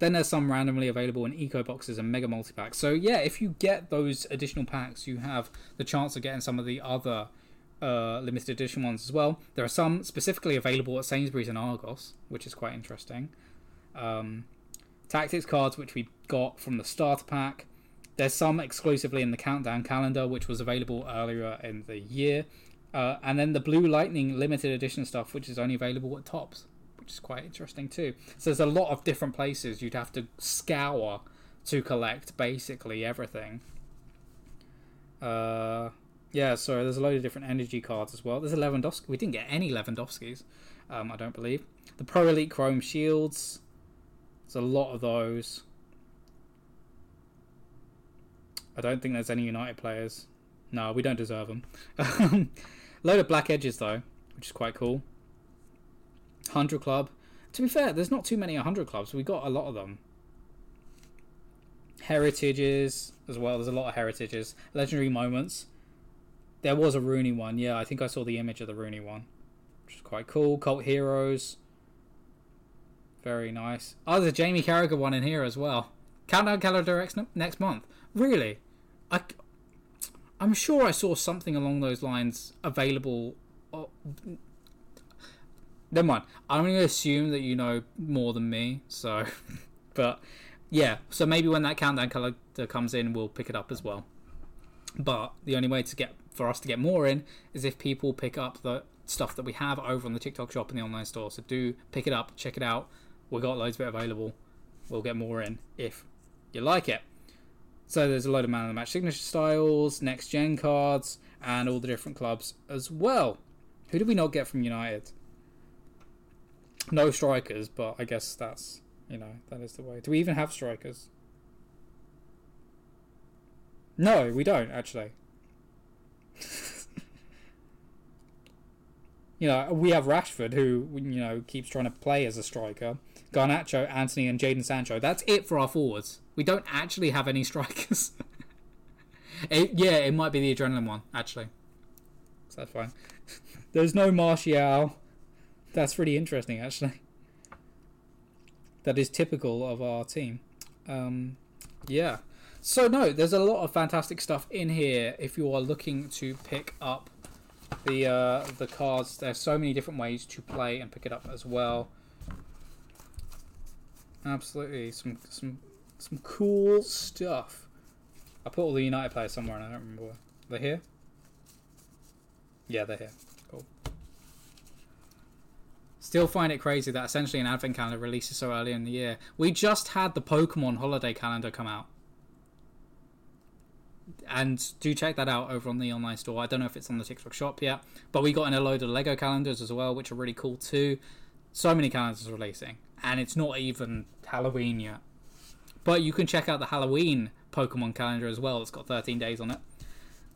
Then there's some randomly available in eco boxes and mega multi packs. So yeah, if you get those additional packs, you have the chance of getting some of the other uh, limited edition ones as well. There are some specifically available at Sainsbury's and Argos, which is quite interesting. Um, tactics cards, which we got from the starter pack. There's some exclusively in the countdown calendar, which was available earlier in the year. Uh, and then the Blue Lightning limited edition stuff, which is only available at Topps, which is quite interesting too. So there's a lot of different places you'd have to scour to collect basically everything. Uh, yeah, so there's a load of different energy cards as well. There's a Lewandowski. We didn't get any Lewandowskis, um, I don't believe. The Pro Elite Chrome Shields. There's a lot of those. I don't think there's any United players. No, we don't deserve them. Load of black edges though, which is quite cool. Hundred Club. To be fair, there's not too many hundred clubs. We got a lot of them. Heritages as well. There's a lot of heritages. Legendary moments. There was a Rooney one. Yeah, I think I saw the image of the Rooney one, which is quite cool. Cult Heroes. Very nice. Oh, there's a Jamie Carragher one in here as well. Countdown calendar next month. Really? I, I'm sure I saw something along those lines available. Oh, never mind. I'm going to assume that you know more than me. So, but yeah. So maybe when that countdown color uh, comes in, we'll pick it up as well. But the only way to get for us to get more in is if people pick up the stuff that we have over on the TikTok shop and the online store. So do pick it up, check it out. We've got loads of it available. We'll get more in if you like it. So there's a load of man of the match signature styles, next gen cards, and all the different clubs as well. Who did we not get from United? No strikers, but I guess that's you know that is the way. Do we even have strikers? No, we don't actually. you know, we have Rashford who you know keeps trying to play as a striker. Garnacho, Antony, and Jadon Sancho. That's it for our forwards. We don't actually have any strikers. it, yeah, it might be the adrenaline one, actually. So that's fine. There's no Martial. That's really interesting, actually. That is typical of our team. Um, yeah. So, no, there's a lot of fantastic stuff in here if you are looking to pick up the uh, the cards. There's so many different ways to play and pick it up as well. Absolutely, some some some cool stuff. I put all the United players somewhere and I don't remember where. They're here? Yeah, they're here. Cool. Still find it crazy that essentially an advent calendar releases so early in the year. We just had the Pokemon holiday calendar come out. And do check that out over on the online store. I don't know if it's on the TikTok shop yet, but we got in a load of Lego calendars as well, which are really cool too. So many calendars releasing, and it's not even Halloween yet. But you can check out the Halloween Pokemon calendar as well. It's got 13 days on it.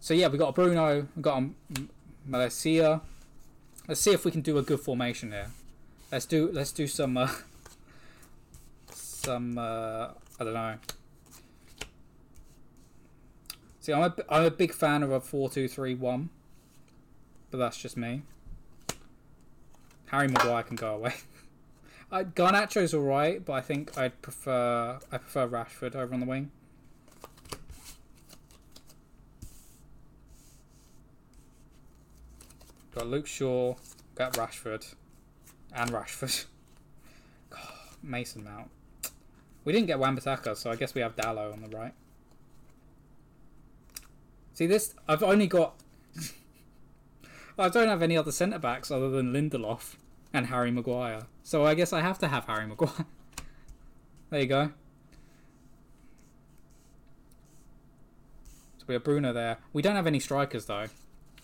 So yeah, we got a Bruno, we got a Malacia. Let's see if we can do a good formation here. Let's do let's do some uh, some uh, I don't know. See, I'm a, I'm a big fan of a four-two-three-one, but that's just me. Harry Maguire can go away. I, Garnacho's alright, but I think I'd prefer I prefer Rashford over on the wing. Got Luke Shaw, got Rashford, and Rashford. Mason Mount. We didn't get Wan-Bissaka, so I guess we have Dalot on the right. See this? I've only got. I don't have any other centre backs other than Lindelof and Harry Maguire, so I guess I have to have Harry Maguire. there you go. So we have Bruno there. We don't have any strikers though.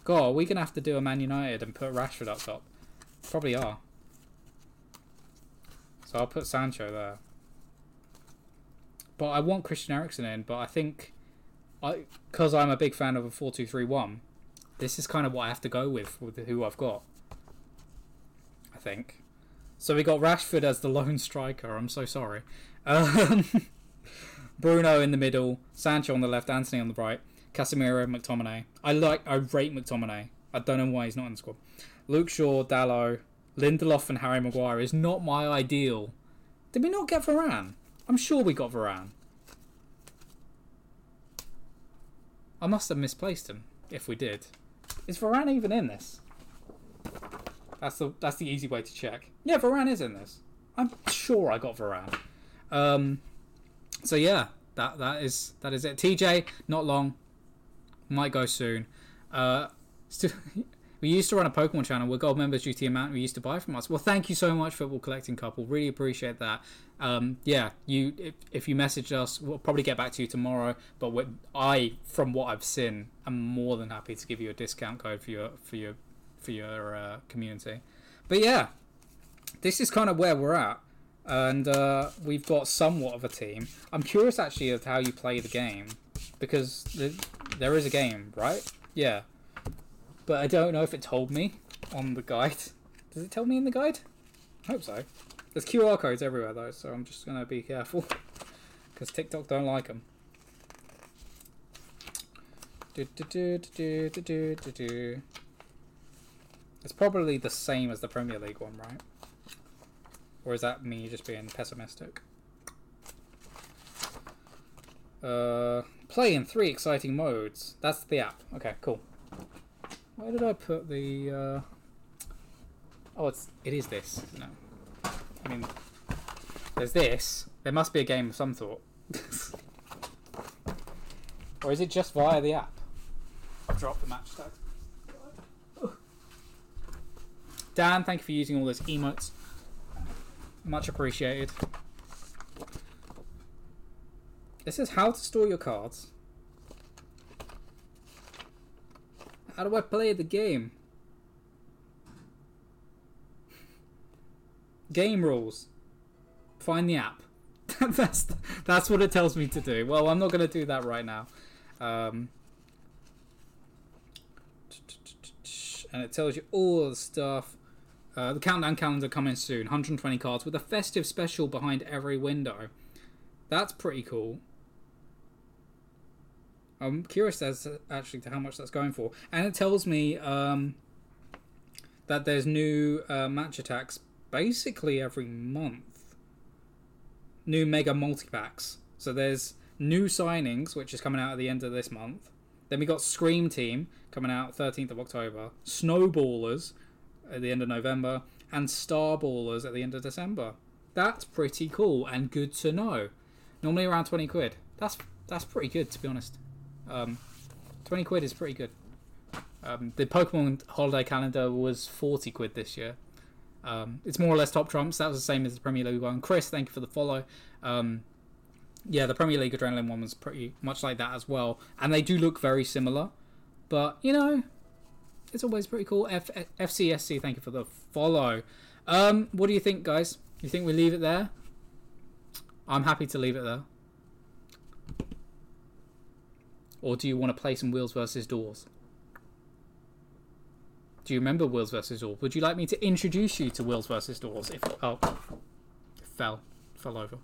God, are we gonna have to do a Man United and put Rashford up top? Probably are. So I'll put Sancho there. But I want Christian Eriksen in, but I think I because I'm a big fan of a 4-2-3-1, this is kind of what I have to go with with who I've got. Think. So we got Rashford as the lone striker. I'm so sorry. Um, Bruno in the middle, Sancho on the left, Antony on the right. Casemiro, McTominay. I like, I rate McTominay. I don't know why he's not in the squad. Luke Shaw, Dalot, Lindelof, and Harry Maguire is not my ideal. Did we not get Varane? I'm sure we got Varane. I must have misplaced him if we did. Is Varane even in this? That's the that's the easy way to check. Yeah, Varane is in this. I'm sure I got Varane. Um, so yeah, that that is that is it. TJ, not long might go soon. Uh, still, we used to run a Pokemon channel where gold members due to the amount we used to buy from us. Well, thank you so much, football collecting couple. Really appreciate that. Um, yeah, you if, if you message us, we'll probably get back to you tomorrow. But I, from what I've seen, am more than happy to give you a discount code for your for your for your uh, community. But yeah, this is kind of where we're at. And uh, we've got somewhat of a team. I'm curious actually of how you play the game because the, there is a game, right? Yeah. But I don't know if it told me on the guide. Does it tell me in the guide? I hope so. There's QR codes everywhere though, so I'm just gonna be careful because TikTok don't like them. Do, do, do, do, do, do, do, do. It's probably the same as the Premier League one, right? Or is that me just being pessimistic? Uh, play in three exciting modes. That's the app. Okay, cool. Where did I put the? Uh... Oh, it's it is this. No, I mean, there's this. There must be a game of some sort. or is it just via the app? I've dropped the match tag. Dan, thank you for using all those emotes. Much appreciated. This is how to store your cards. How do I play the game? Game rules. Find the app. that's that's what it tells me to do. Well, I'm not going to do that right now. Um, and it tells you all the stuff. Uh, the countdown calendar coming soon. 120 cards with a festive special behind every window. That's pretty cool. I'm curious as actually to how much that's going for, and it tells me um, that there's new uh, Match Attax basically every month. New mega multi packs. So there's new signings, which is coming out at the end of this month. Then we got Scream Team coming out 13th of October, Snowballers at the end of November, and Starballers at the end of December. That's pretty cool and good to know. Normally around 20 quid. That's that's pretty good to be honest. Um, 20 quid is pretty good. Um, the Pokemon holiday calendar was 40 quid this year. Um, it's more or less top trumps. That was the same as the Premier League one. Chris, thank you for the follow. Um, yeah, the Premier League Adrenaline one was pretty much like that as well. And they do look very similar. But, you know, it's always pretty cool. F- FCSC, thank you for the follow. Um, what do you think, guys? You think we leave it there? I'm happy to leave it there. Or do you want to play some Wheels versus Doors? Do you remember Wheels versus Doors? Would you like me to introduce you to Wheels versus Doors? If oh, it fell, fell over.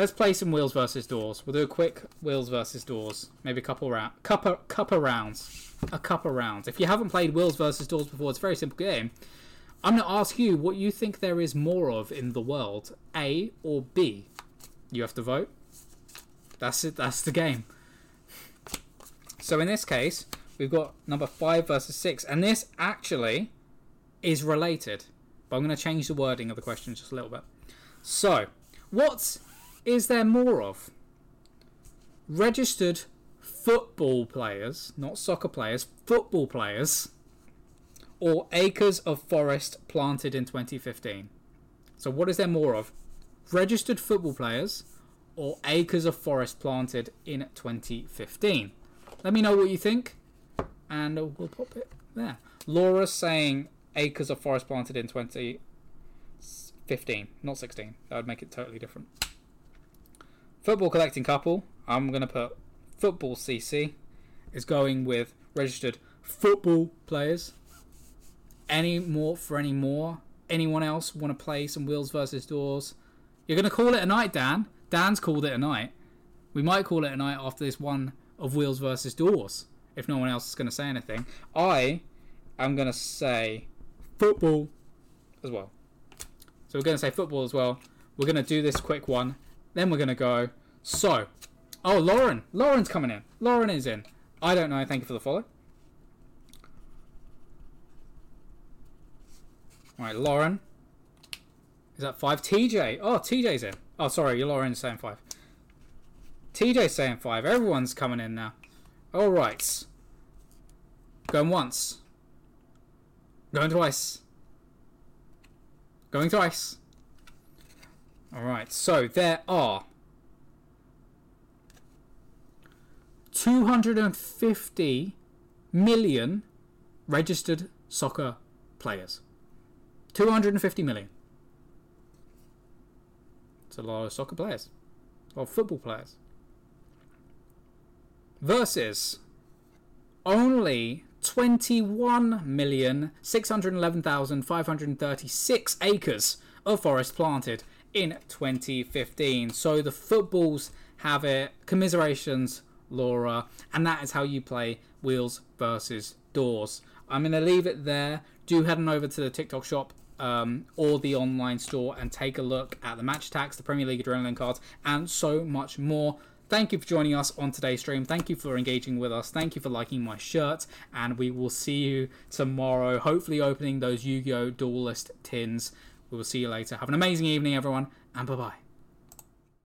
Let's play some wheels versus doors. We'll do a quick wheels versus doors, maybe a couple round, couple couple rounds, a couple rounds. If you haven't played wheels versus doors before, it's a very simple game. I'm going to ask you what you think there is more of in the world, A or B. You have to vote. That's it. That's the game. So in this case, we've got number five versus six, and this actually is related. But I'm going to change the wording of the question just a little bit. So, what is there more of? Registered football players, not soccer players, football players, or acres of forest planted in 2015? So, what is there more of? Registered football players or acres of forest planted in 2015? Let me know what you think, and we'll pop it there. Laura's saying acres of forest planted in 2015, not 16. That would make it totally different. Football collecting couple, I'm going to put football CC, is going with registered football players. Any more for any more? Anyone else want to play some wheels versus doors? You're going to call it a night, Dan. Dan's called it a night. We might call it a night after this one of wheels versus doors, if no one else is going to say anything. I am going to say football as well. So we're going to say football as well. We're going to do this quick one. Then we're to go. So, oh, Lauren. Lauren's coming in. Lauren is in. I don't know. Thank you for the follow. All right, Lauren. Is that five? TJ. Oh, TJ's in. Oh, sorry. You're Lauren's saying five. TJ's saying five. Everyone's coming in now. All right. Going once. Going twice. Going twice. Alright, so there are 250 million registered soccer players. 250 million. It's a lot of soccer players. Or football players. Versus only 21,611,536 acres of forest planted in 2015. So the footballs have it. Commiserations, Laura. And that is how you play wheels versus doors. I'm going to leave it there. Do head on over to the TikTok shop um, or the online store and take a look at the Match Attax, the Premier League adrenaline cards, and so much more. Thank you for joining us on today's stream. Thank you for engaging with us. Thank you for liking my shirt. And we will see you tomorrow, hopefully opening those Yu Gi Oh! Duelist tins. We will see you later. Have an amazing evening, everyone, and bye bye.